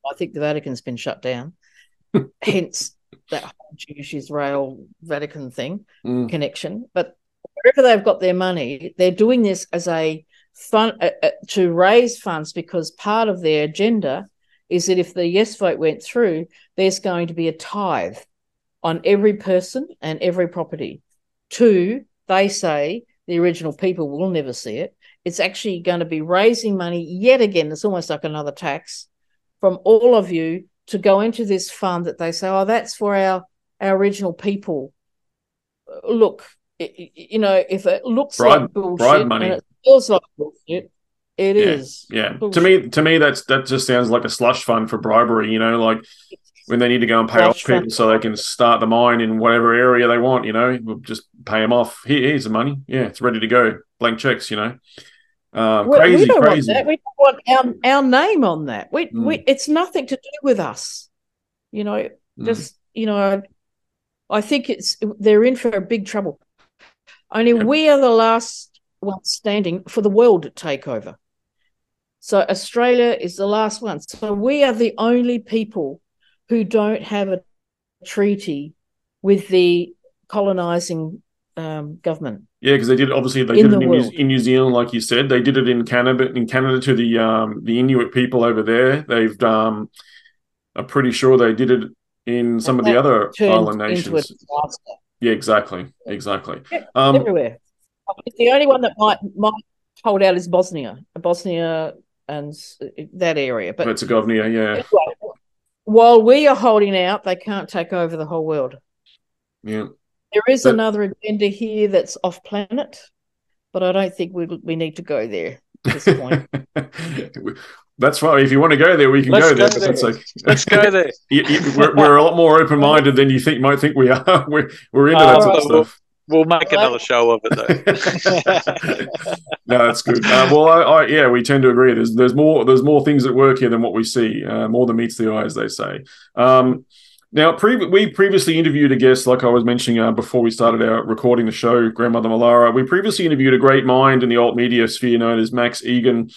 I think the Vatican's been shut down. Hence that whole Jewish Israel Vatican thing mm. connection. But wherever they've got their money, they're doing this as a fund uh, uh, to raise funds because part of their agenda is that if the yes vote went through, there's going to be a tithe on every person and every property. Two, they say the original people will never see it. It's actually going to be raising money yet again. It's almost like another tax from all of you to go into this fund that they say, oh, that's for our our original people. Look, it, you know, if it looks bribe, like bullshit money. Feels like bullshit, it yeah, is. yeah. To me, to me, that's that just sounds like a slush fund for bribery. You know, like when they need to go and pay slush off people fund. so they can start the mine in whatever area they want. You know, we'll just pay them off. Here, here's the money. Yeah, it's ready to go. Blank checks. You know. Uh, we, crazy, we don't crazy. Want that. We don't want our, our name on that. We, mm. we, it's nothing to do with us. You know, mm. just you know, I, I think it's they're in for a big trouble. Only yeah. we are the last ones standing for the world takeover. So Australia is the last one. So we are the only people who don't have a treaty with the colonizing um, government. Yeah, because they did obviously they in did it in New, in New, Zealand, like you said. They did it in Canada. In Canada, to the um, the Inuit people over there, they've. Um, I'm pretty sure they did it in some of the other island nations. Yeah, exactly, exactly. Um, everywhere. The only one that might might hold out is Bosnia, Bosnia and that area. But Herzegovina, yeah. Anyway, while we are holding out, they can't take over the whole world. Yeah. There is but, another agenda here that's off planet, but I don't think we we need to go there at this point. that's fine. If you want to go there, we can Let's go, there. But that's like Let's go there. you, you, we're, we're a lot more open minded than you think might think we are. We're we're into that sort of stuff. We'll make another show of it though. no, that's good. Uh, well, I, I, yeah, we tend to agree. There's there's more there's more things at work here than what we see. Uh, more than meets the eye, as they say. Um, now, pre- we previously interviewed a guest, like I was mentioning uh, before we started our recording the show, Grandmother Mulara. We previously interviewed a great mind in the alt media sphere known as Max Igan.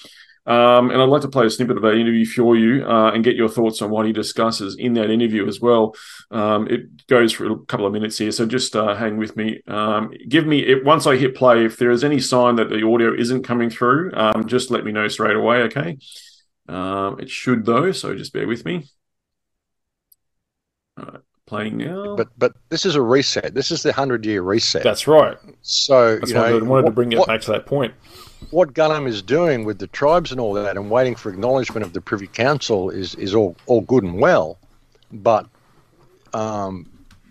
Um, and I'd like to play a snippet of that interview for you uh, and get your thoughts on what he discusses in that interview as well. Um, it goes for a couple of minutes here, so just uh, hang with me. Um, give me it, once I hit play. If there is any sign that the audio isn't coming through, um, just let me know straight away. Okay, um, it should though, so just bear with me. Right, playing now. But but this is a reset. This is the hundred year reset. That's right. So That's you know, I wanted what, to bring it what, back to that point. What Gunham is doing with the tribes and all that, and waiting for acknowledgement of the Privy Council is is all all good and well, but um,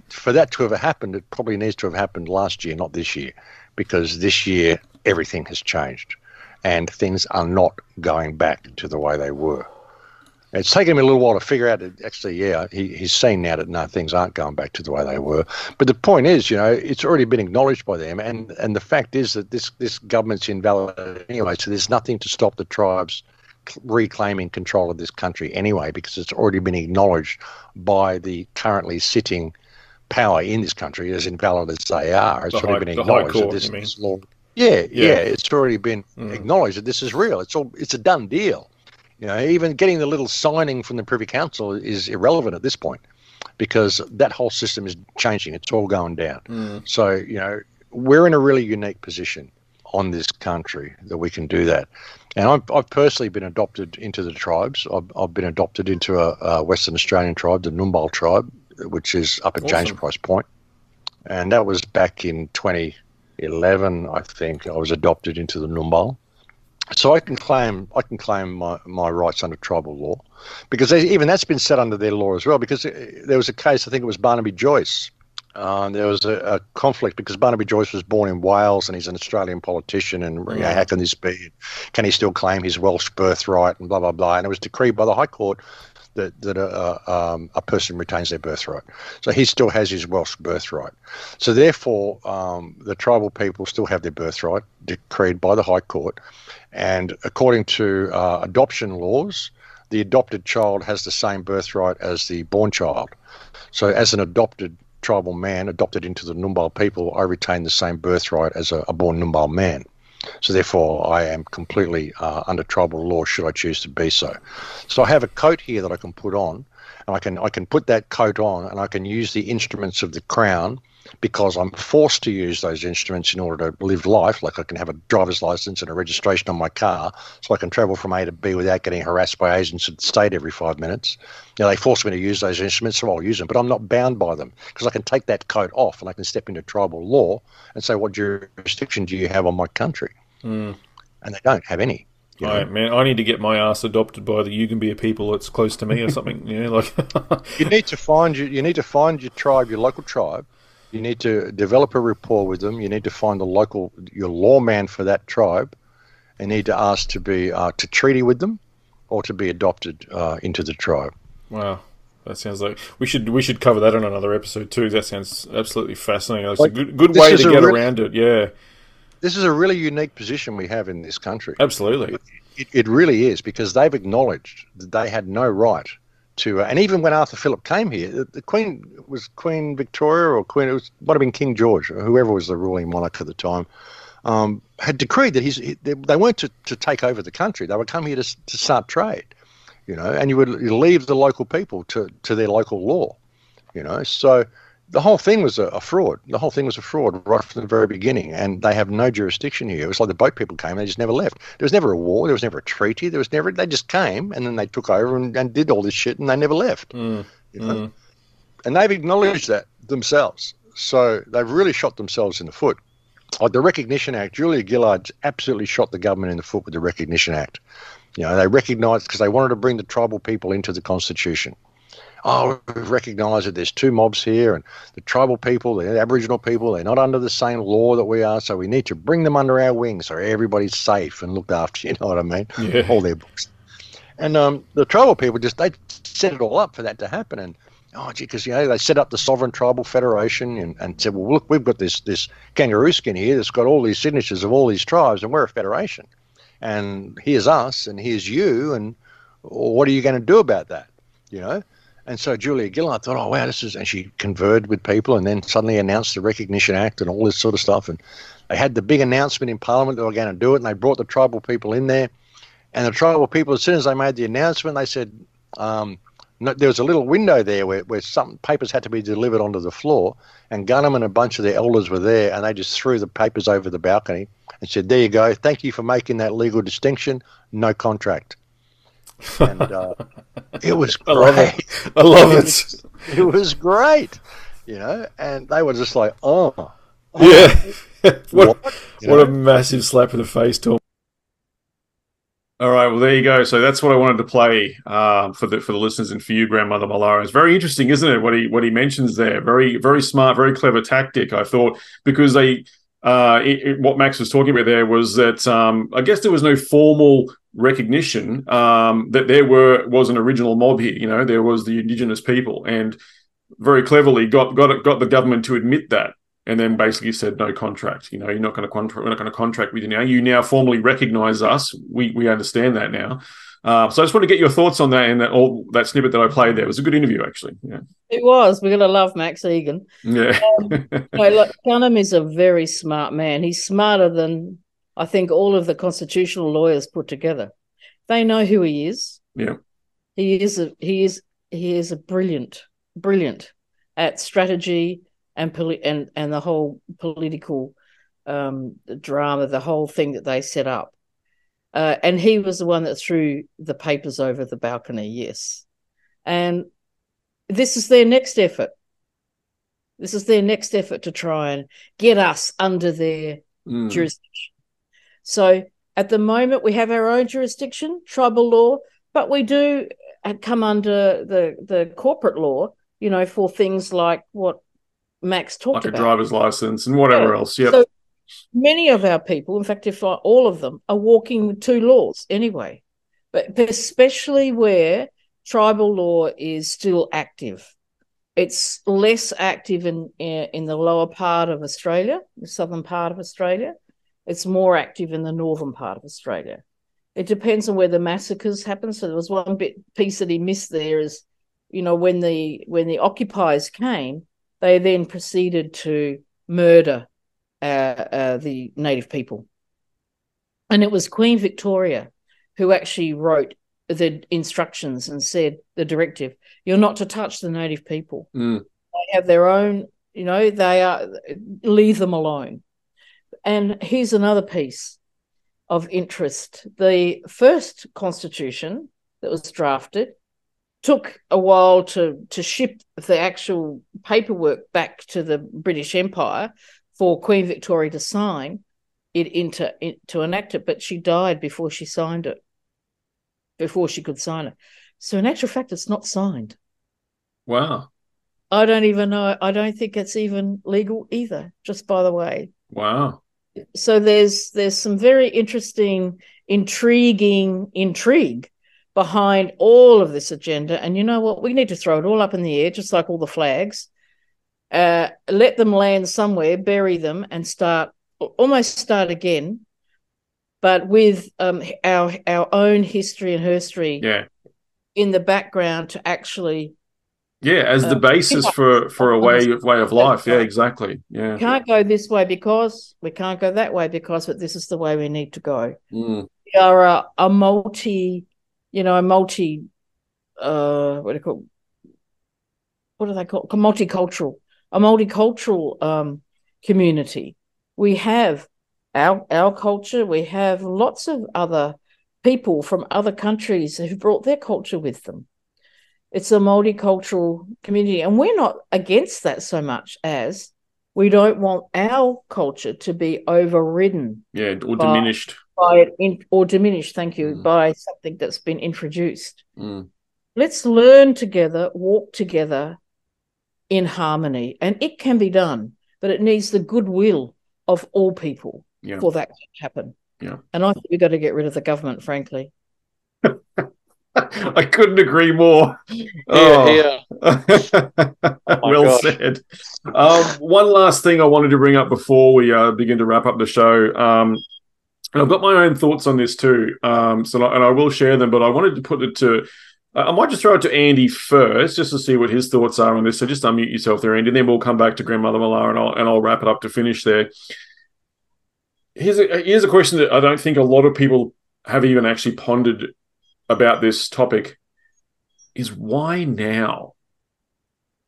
for that to have happened, it probably needs to have happened last year, not this year, because this year everything has changed, and things are not going back to the way they were. It's taken me a little while to figure out that actually, yeah, he, he's seen now that no, things aren't going back to the way they were. But the point is, you know, it's already been acknowledged by them, and and the fact is that this this government's invalid anyway. So there's nothing to stop the tribes reclaiming control of this country anyway, because it's already been acknowledged by the currently sitting power in this country, as invalid as they are. It's the already high, been acknowledged court, that this, this law. Yeah, yeah, yeah, it's already been mm. acknowledged that this is real. It's all it's a done deal. You know, even getting the little signing from the Privy Council is irrelevant at this point because that whole system is changing. It's all going down. Mm. So, you know, we're in a really unique position on this country that we can do that. And I've, I've personally been adopted into the tribes. I've, I've been adopted into a, a, Western Australian tribe, the Numbal tribe, which is up at awesome. James Price Point. And that was back in 2011, I think. I was adopted into the Numbal so I can claim I can claim my, my rights under tribal law, because they, even that's been set under their law as well. Because uh, there was a case, I think it was Barnaby Joyce. Uh, there was a, a, conflict because Barnaby Joyce was born in Wales and he's an Australian politician, and you know, how can this be? Can he still claim his Welsh birthright and blah blah blah? And it was decreed by the High Court that that a, um, a person retains their birthright. So he still has his Welsh birthright. So therefore, um, the tribal people still have their birthright decreed by the High Court, and according to uh, adoption laws, the adopted child has the same birthright as the born child. So as an adopted tribal man adopted into the Ngumbal people, I retain the same birthright as a, a born Ngumbal man. So therefore, I am completely uh, under tribal law should I choose to be so. So I have a coat here that I can put on, and I can I can put that coat on, and I can use the instruments of the crown because I'm forced to use those instruments in order to live life. Like I can have a driver's license and a registration on my car, so I can travel from A to B without getting harassed by agents of the state every five minutes. You know, they force me to use those instruments, so I'll use them, but I'm not bound by them because I can take that coat off and I can step into tribal law and say, "What jurisdiction do you have on my country?" Mm. And they don't have any. You know? man, I need to get my ass adopted by the Yugambeh people that's close to me or something. you know, like you need to find you. You need to find your tribe, your local tribe, you need to develop a rapport with them. You need to find the local your lawman for that tribe, and need to ask to be uh, to treaty with them, or to be adopted uh, into the tribe. Wow. That sounds like we should we should cover that on another episode too. That sounds absolutely fascinating. That's like, a good good way to get really, around it. Yeah, this is a really unique position we have in this country. Absolutely, it, it, it really is because they've acknowledged that they had no right to, uh, and even when Arthur Phillip came here, the, the, Queen was Queen Victoria or Queen, it was, might have been King George, or whoever was the ruling monarch at the time, um, had decreed that he's, he, they, weren't to, to take over the country. They would come here to, to start trade, you know, and you would leave the local people to, to their local law, you know. So the whole thing was a, a, fraud. The whole thing was a fraud right from the very beginning, and they have no jurisdiction here. It was like the boat people came, and they just never left. There was never a war, there was never a treaty, there was never. They just came, and then they took over and, and did all this shit, and they never left. Mm. You know? mm. And they've acknowledged that themselves. So they've really shot themselves in the foot. Like the Recognition Act, Julia Gillard absolutely shot the government in the foot with the Recognition Act. You know, they recognised because they wanted to bring the tribal people into the Constitution oh, we've recognised that there's two mobs here, and the tribal people, the Aboriginal people, they're not under the same law that we are, so we need to bring them under our wing so everybody's safe and looked after. You know what I mean? Yeah. All their books. And um, the tribal people just they set it all up for that to happen, and oh gee, because you know they set up the sovereign tribal federation and, and said, well look, we've got this this kangaroo skin here that's got all these signatures of all these tribes, and we're a federation, and here's us, and here's you, and what are you going to do about that? You know, and so Julia Gillard thought, oh, wow, this is, and she converted with people and then suddenly announced the Recognition Act and all this sort of stuff. And they had the big announcement in Parliament they were going to do it, and they brought the tribal people in there. And the tribal people, as soon as they made the announcement, they said, um, no, there was a little window there where, where some papers had to be delivered onto the floor, and Gunham and a bunch of their elders were there, and they just threw the papers over the balcony and said, There you go. Thank you for making that legal distinction. No contract and uh, it was great. I love it. I love it. Was, it was great, you know. And they were just like, "Oh, oh yeah, what, what, what a massive slap in the face to All right, well there you go. So that's what I wanted to play um, for the for the listeners and for you, grandmother Mulara. It's very interesting, isn't it? What he what he mentions there. Very very smart, very clever tactic. I thought because they uh, it, it, what Max was talking about there was that um, I guess there was no formal recognition um, that there were was an original mob here. You know, there was the indigenous people, and very cleverly got got got the government to admit that, and then basically said no contract. You know, you're not going to contract. We're not going to contract with you now. You now formally recognise us. We we understand that now. Uh, so I just want to get your thoughts on that and that all that snippet that I played there. It was a good interview, actually. Yeah. It was. We're going to love Max Igan. Yeah. um, no, look, Gunham is a very smart man. He's smarter than I think all of the constitutional lawyers put together. They know who he is. Yeah. He is a he is he is a brilliant, brilliant at strategy and poli- and and the whole political um, drama, the whole thing that they set up. Uh, and he was the one that threw the papers over the balcony, yes. And this is their next effort. This is their next effort to try and get us under their mm. jurisdiction. So At the moment, we have our own jurisdiction, tribal law, but we do come under the the corporate law, you know, for things like what Max talked about. like a driver's license and whatever Yeah. else. Yep. So many of our people, in fact, if not all of them, are walking with two laws anyway. But especially where tribal law is still active. It's less active in eh, in the lower part of Australia, the southern part of Australia. It's more active in the northern part of Australia. It depends on where the massacres happen. So there was one bit piece that he missed there is, you know, when the when the occupiers came, they then proceeded to murder uh, uh, the native people. And it was Queen Victoria who actually wrote the instructions and said the directive you're not to touch the native people. Mm. They have their own, you know, they are, leave them alone. And here's another piece of interest the first constitution that was drafted took a while to to ship the actual paperwork back to the British Empire for Queen Victoria to sign it into it, to enact it, but she died before she signed it, before she could sign it. So in actual fact, it's not signed. Wow. I don't even know. I don't think it's even legal either. Just by the way, Wow. so there's there's some very interesting, intriguing intrigue behind all of this agenda. And you know what? We need to throw it all up in the air, just like all the flags. Uh, let them land somewhere, bury them, and start almost start again, but with um, our our own history and herstory Yeah. in the background to actually Yeah, as the Uh, basis for for a way way of life. Yeah, exactly. Yeah. we can't go this way because we can't go that way because but this is the way we need to go. Mm. We are a, a multi, you know, a multi, uh, what do you call? What do they call? Multicultural, a multicultural um, community. We have our our culture. We have lots of other people from other countries who brought their culture with them. It's a multicultural community, and we're not against that so much as we don't want our culture to be overridden Yeah, or But- diminished. by it in, or diminished, thank you, Mm. by something that's been introduced. Mm. Let's learn together, walk together in harmony. And it can be done, but it needs the goodwill of all people Yeah. for that to happen. Yeah. And I think we've got to get rid of the government, frankly. I couldn't agree more. Here, Oh. here. well gosh. said. Um, one last thing I wanted to bring up before we uh, begin to wrap up the show. Um, and I've got my own thoughts on this too. Um, so, and I will share them, but I wanted to put it to. Uh, I might just throw it to Andy first, just to see what his thoughts are on this. So just unmute yourself there, Andy. Then we'll come back to Grandmother Mulara, and I'll and I'll wrap it up to finish there. Here's a here's a question that I don't think a lot of people have even actually pondered about this topic. Is why now?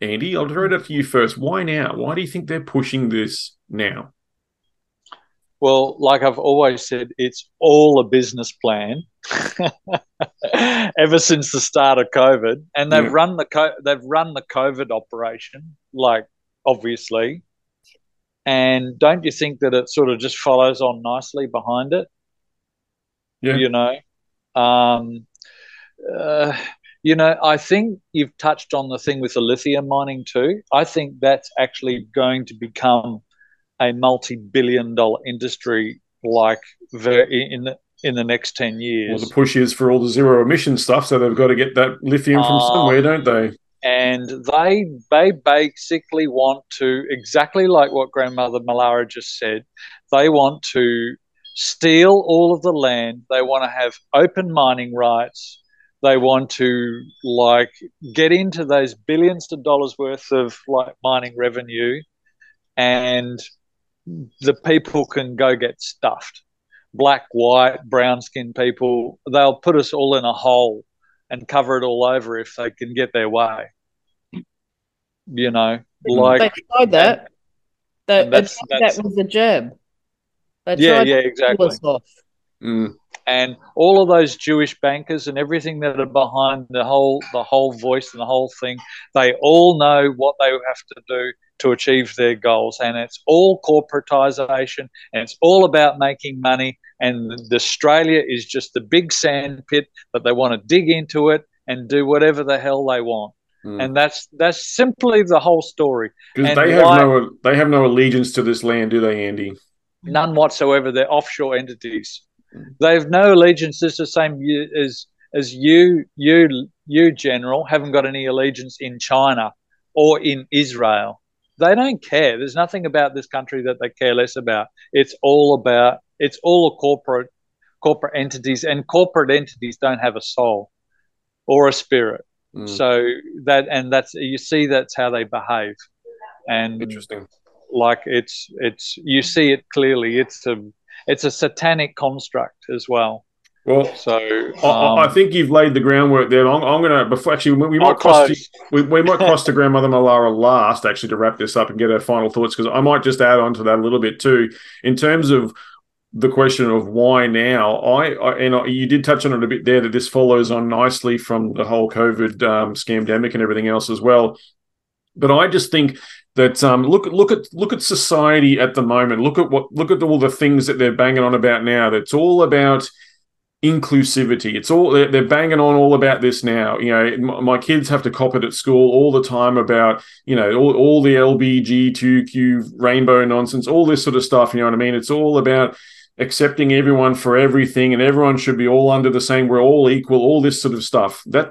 Andy, I'll throw it up to you first. Why now? Why do you think they're pushing this now? Well, like I've always said, it's all a business plan. Ever since the start of COVID, and they've Yeah. run the co- they've run the COVID operation, like obviously. And don't you think that it sort of just follows on nicely behind it? Yeah. You know, um, uh, you know, I think you've touched on the thing with the lithium mining too. I think that's actually going to become a multi-billion-dollar industry, like very in the in the next ten years. Well, the push is for all the zero emission stuff, so they've got to get that lithium from Um, somewhere, don't they? and they they basically want to exactly like what grandmother Mulara just said. They want to steal all of the land. They want to have open mining rights. They want to like get into those billions of dollars worth of like mining revenue, and the people can go get stuffed. Black, white, brown skinned people, they'll put us all in a hole and cover it all over if they can get their way. You know, like they tried that. They, and they that's- tried that's- that with the jab. They yeah, yeah, exactly. Mm, And all of those Jewish bankers and everything that are behind the whole the whole voice and the whole thing, they all know what they have to do to achieve their goals. And it's all corporatization and it's all about making money. And Australia is just the big sand pit that they want to dig into it and do whatever the hell they want. Mm. And that's that's simply the whole story. Because they have why, no they have no allegiance to this land, do they, Andy? None whatsoever. They're offshore entities. They have no allegiance. It's the same as as you you you general haven't got any allegiance in China or in Israel. They don't care. There's nothing about this country that they care less about. It's all about it's all a corporate corporate entities and corporate entities don't have a soul or a spirit. Mm. So that and that's you see that's how they behave. And interesting. Like it's it's you see it clearly. It's a it's a satanic construct as well. Well, so um, I, think you've laid the groundwork there. I'm, I'm going to before actually we, we might cross to, we, we might cross to grandmother Mulara last actually to wrap this up and get her final thoughts because I might just add on to that a little bit too in terms of the question of why now. I, I and I, you did touch on it a bit there that this follows on nicely from the whole COVID um, scamdemic and everything else as well. But I just think that um, look look at look at society at the moment. Look at what look at all the things that they're banging on about now. That's all about inclusivity. It's all they're, they're, banging on all about this now. You know, my kids have to cop it at school all the time about you know all, all the LBGTQ rainbow nonsense, all this sort of stuff. You know what I mean? It's all about accepting everyone for everything, and everyone should be all under the same. We're all equal. All this sort of stuff. That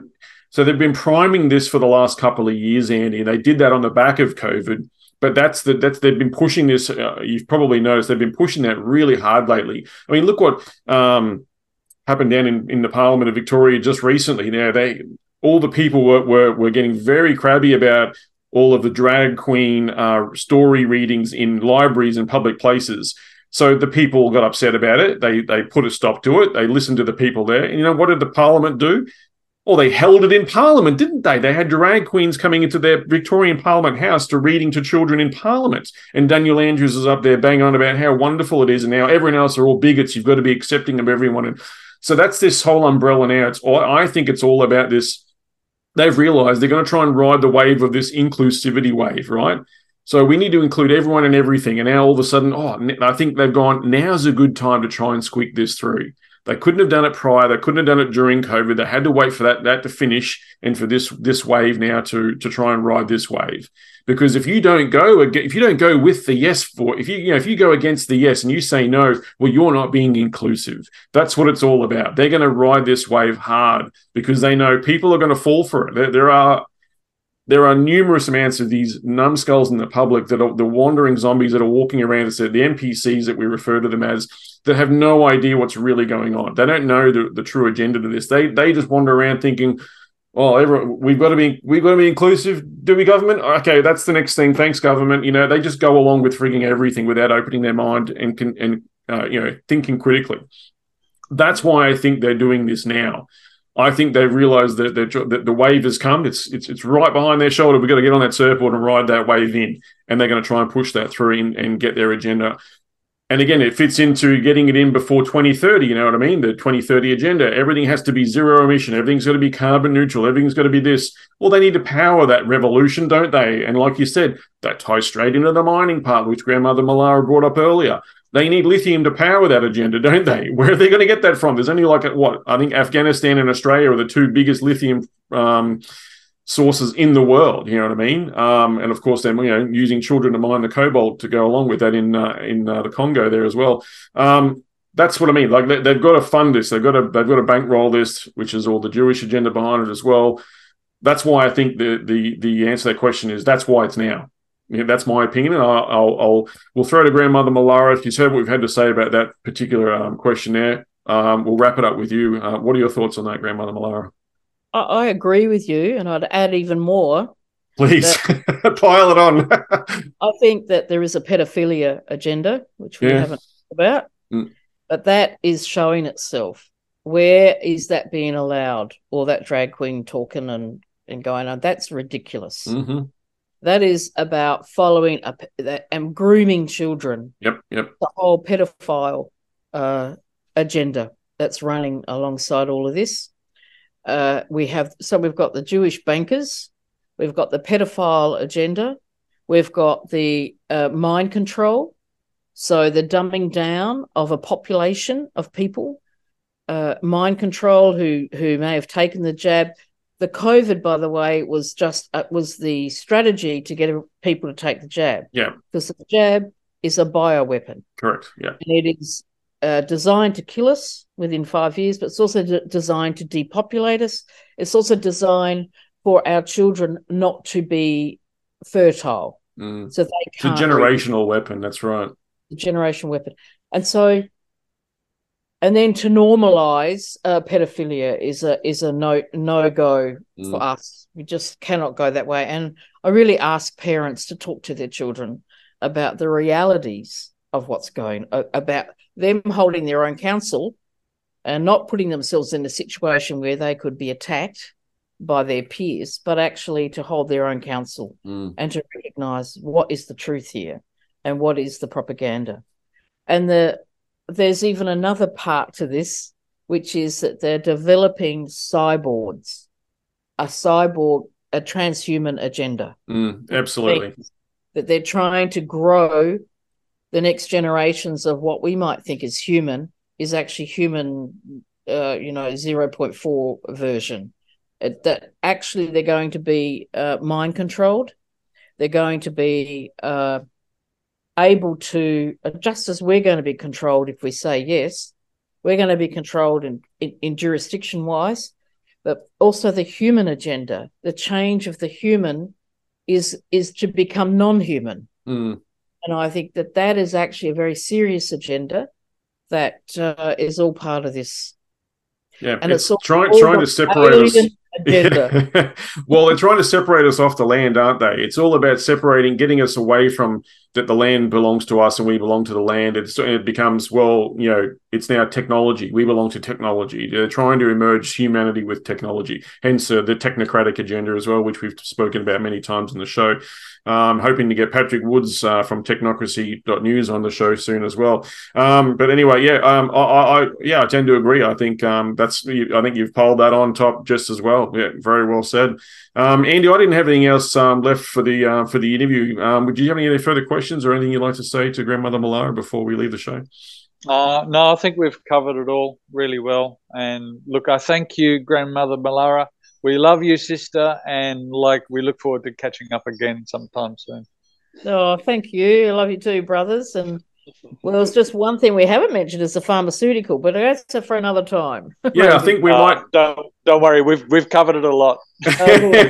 so they've been priming this for the last couple of years, Andy. And They did that on the back of COVID but that's the that's they've been pushing this. Uh, you've probably noticed they've been pushing that really hard lately. I mean, look what um, happened down in, in the Parliament of Victoria just recently. Now they all the people were were, were getting very crabby about all of the drag queen uh, story readings in libraries and public places. So the people got upset about it. They they put a stop to it. They listened to the people there. And you know what did the Parliament do? Well, they held it in Parliament, didn't they? They had drag queens coming into their Victorian Parliament House to reading to children in Parliament. And Daniel Andrews is up there banging on about how wonderful it is. And now everyone else are all bigots. You've got to be accepting of everyone. And so that's this whole umbrella now. It's all, I think it's all about this. They've realized they're going to try and ride the wave of this inclusivity wave, right? So we need to include everyone and everything. And now all of a sudden, oh, I think they've gone, now's a good time to try and squeak this through. They couldn't have done it prior. They couldn't have done it during COVID. They had to wait for that, that to finish and for this this wave now to to try and ride this wave because if you don't go if you don't go with the yes for if you you know if you go against the yes and you say no well you're not being inclusive that's what it's all about they're going to ride this wave hard because they know people are going to fall for it there, there are there are numerous amounts of these numbskulls in the public that are the wandering zombies that are walking around us, the NPCs that we refer to them as, that have no idea what's really going on. They don't know the, the true agenda to this. They they just wander around thinking, well, everyone, we've got to be we've got to be inclusive. Do we, government? Okay, that's the next thing. Thanks, government. You know, they just go along with frigging everything without opening their mind and can and uh, you know thinking critically. That's why I think they're doing this now. I think they've realised that, that the wave has come. It's it's it's right behind their shoulder. We've got to get on that surfboard and ride that wave in, and they're going to try and push that through and, and get their agenda and again, it fits into getting it in before 2030. You know what I mean? The 2030 agenda. Everything has to be zero emission. Everything's got to be carbon neutral. Everything's got to be this. Well, they need to power that revolution, don't they? And like you said, that ties straight into the mining part, which Grandmother Mulara brought up earlier. They need lithium to power that agenda, don't they? Where are they going to get that from? There's only like what I think Afghanistan and Australia are the two biggest lithium um, sources in the world. You know what I mean? Um, and of course, then you know using children to mine the cobalt to go along with that in uh, in uh, the Congo there as well. Um, that's what I mean. Like they, have got to fund this. They've got to they've got to bankroll this, which is all the Jewish agenda behind it as well. That's why I think the the the answer to that question is that's why it's now. Yeah, that's my opinion, and I'll, I'll, I'll we'll throw to Grandmother Mulara. If you've heard what we've had to say about that particular um, question there, um, we'll wrap it up with you. Uh, what are your thoughts on that, Grandmother Mulara? I, I agree with you, and I'd add even more. Please pile it on. I think that there is a pedophilia agenda, which we yeah. haven't talked about, mm. but that is showing itself. Where is that being allowed, or that drag queen talking and, and going on? That's ridiculous. Mm-hmm. That is about following up and grooming children. Yep, yep. The whole pedophile uh, agenda that's running alongside all of this. Uh, we have so we've got the Jewish bankers, we've got the pedophile agenda, We've got the uh, mind control, so the dumbing down of a population of people, uh, mind control who who may have taken the jab. The COVID, by the way, was just uh, was the strategy to get people to take the jab. Yeah, because the jab is a bioweapon. Correct. Yeah, and it is uh, designed to kill us within five years, but it's also de- designed to depopulate us. It's also designed for our children not to be fertile. Mm. So they it's a generational weapon. That's right. A generation weapon, and so, and then to normalize uh, pedophilia is a is a no no go mm. for us. We just cannot go that way. And I really ask parents to talk to their children about the realities of what's going about them holding their own counsel and not putting themselves in a situation where they could be attacked by their peers, but actually to hold their own counsel mm. and to recognize what is the truth here and what is the propaganda. And the there's even another part to this, which is that they're developing cyborgs, a cyborg, a transhuman agenda. Mm, absolutely. That they're trying to grow the next generations of what we might think is human is actually human, uh, you know, 0.4 version that actually they're going to be uh, mind controlled. They're going to be uh, able to, just as we're going to be controlled if we say yes, we're going to be controlled in, in, in jurisdiction wise, but also the human agenda, the change of the human is is to become non-human. Mm. And I think that that is actually a very serious agenda that uh, is all part of this. Yeah, and it's, it's trying trying to separate us agenda. well, they're trying to separate us off the land, aren't they? It's all about separating, getting us away from that the land belongs to us and we belong to the land. It's, it becomes, well, you know, it's now technology. We belong to technology. They're trying to emerge humanity with technology, hence uh, the technocratic agenda as well, which we've spoken about many times in the show. Um, hoping to get Patrick Woods uh, from technocracy.news on the show soon as well. Um, but anyway, yeah, um, I, I, yeah, I tend to agree. I think um, that's I think you've polled that on top just as well. Yeah, very well said. Um, Andy, I didn't have anything else um, left for the uh, for the interview. Um, would you have any further questions or anything you'd like to say to Grandmother Mulara before we leave the show? Uh, no, I think we've covered it all really well. And look, I thank you, Grandmother Mulara. We love you, sister, and like we look forward to catching up again sometime soon. Oh, thank you. I love you too, brothers. And well, it's just one thing we haven't mentioned is the pharmaceutical, but that's for another time. Yeah, I think we uh, might. Don't don't worry, we've we've covered it a lot, including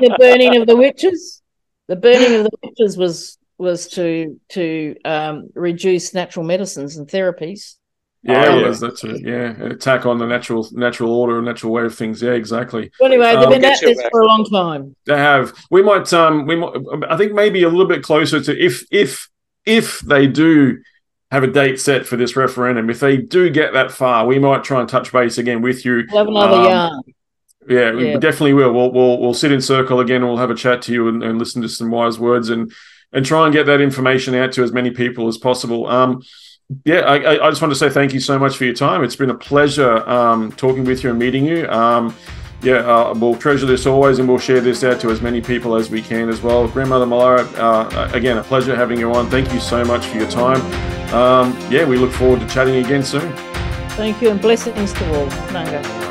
the burning of the witches. The burning of the witches was was to to um, reduce natural medicines and therapies. Yeah, oh, well, yeah. that's it. Yeah, attack on the natural natural order, and natural way of things. Yeah, exactly. Well, anyway, they've um, been at this back. for a long time. They have. We might. Um, we might. I think maybe a little bit closer to if if if they do have a date set for this referendum, if they do get that far, we might try and touch base again with you. We'll have another um, yarn. Yeah, yeah, we definitely will. We'll we'll we'll sit in circle again. We'll have a chat to you and, and listen to some wise words and and try and get that information out to as many people as possible. Um, yeah, I, I just want to say thank you so much for your time. It's been a pleasure um, talking with you and meeting you. Um, yeah, uh, we'll treasure this always, and we'll share this out to as many people as we can as well. Grandmother Mulara, uh, again, a pleasure having you on. Thank you so much for your time. Um, yeah, we look forward to chatting again soon. Thank you, and blessings to all. Nanga.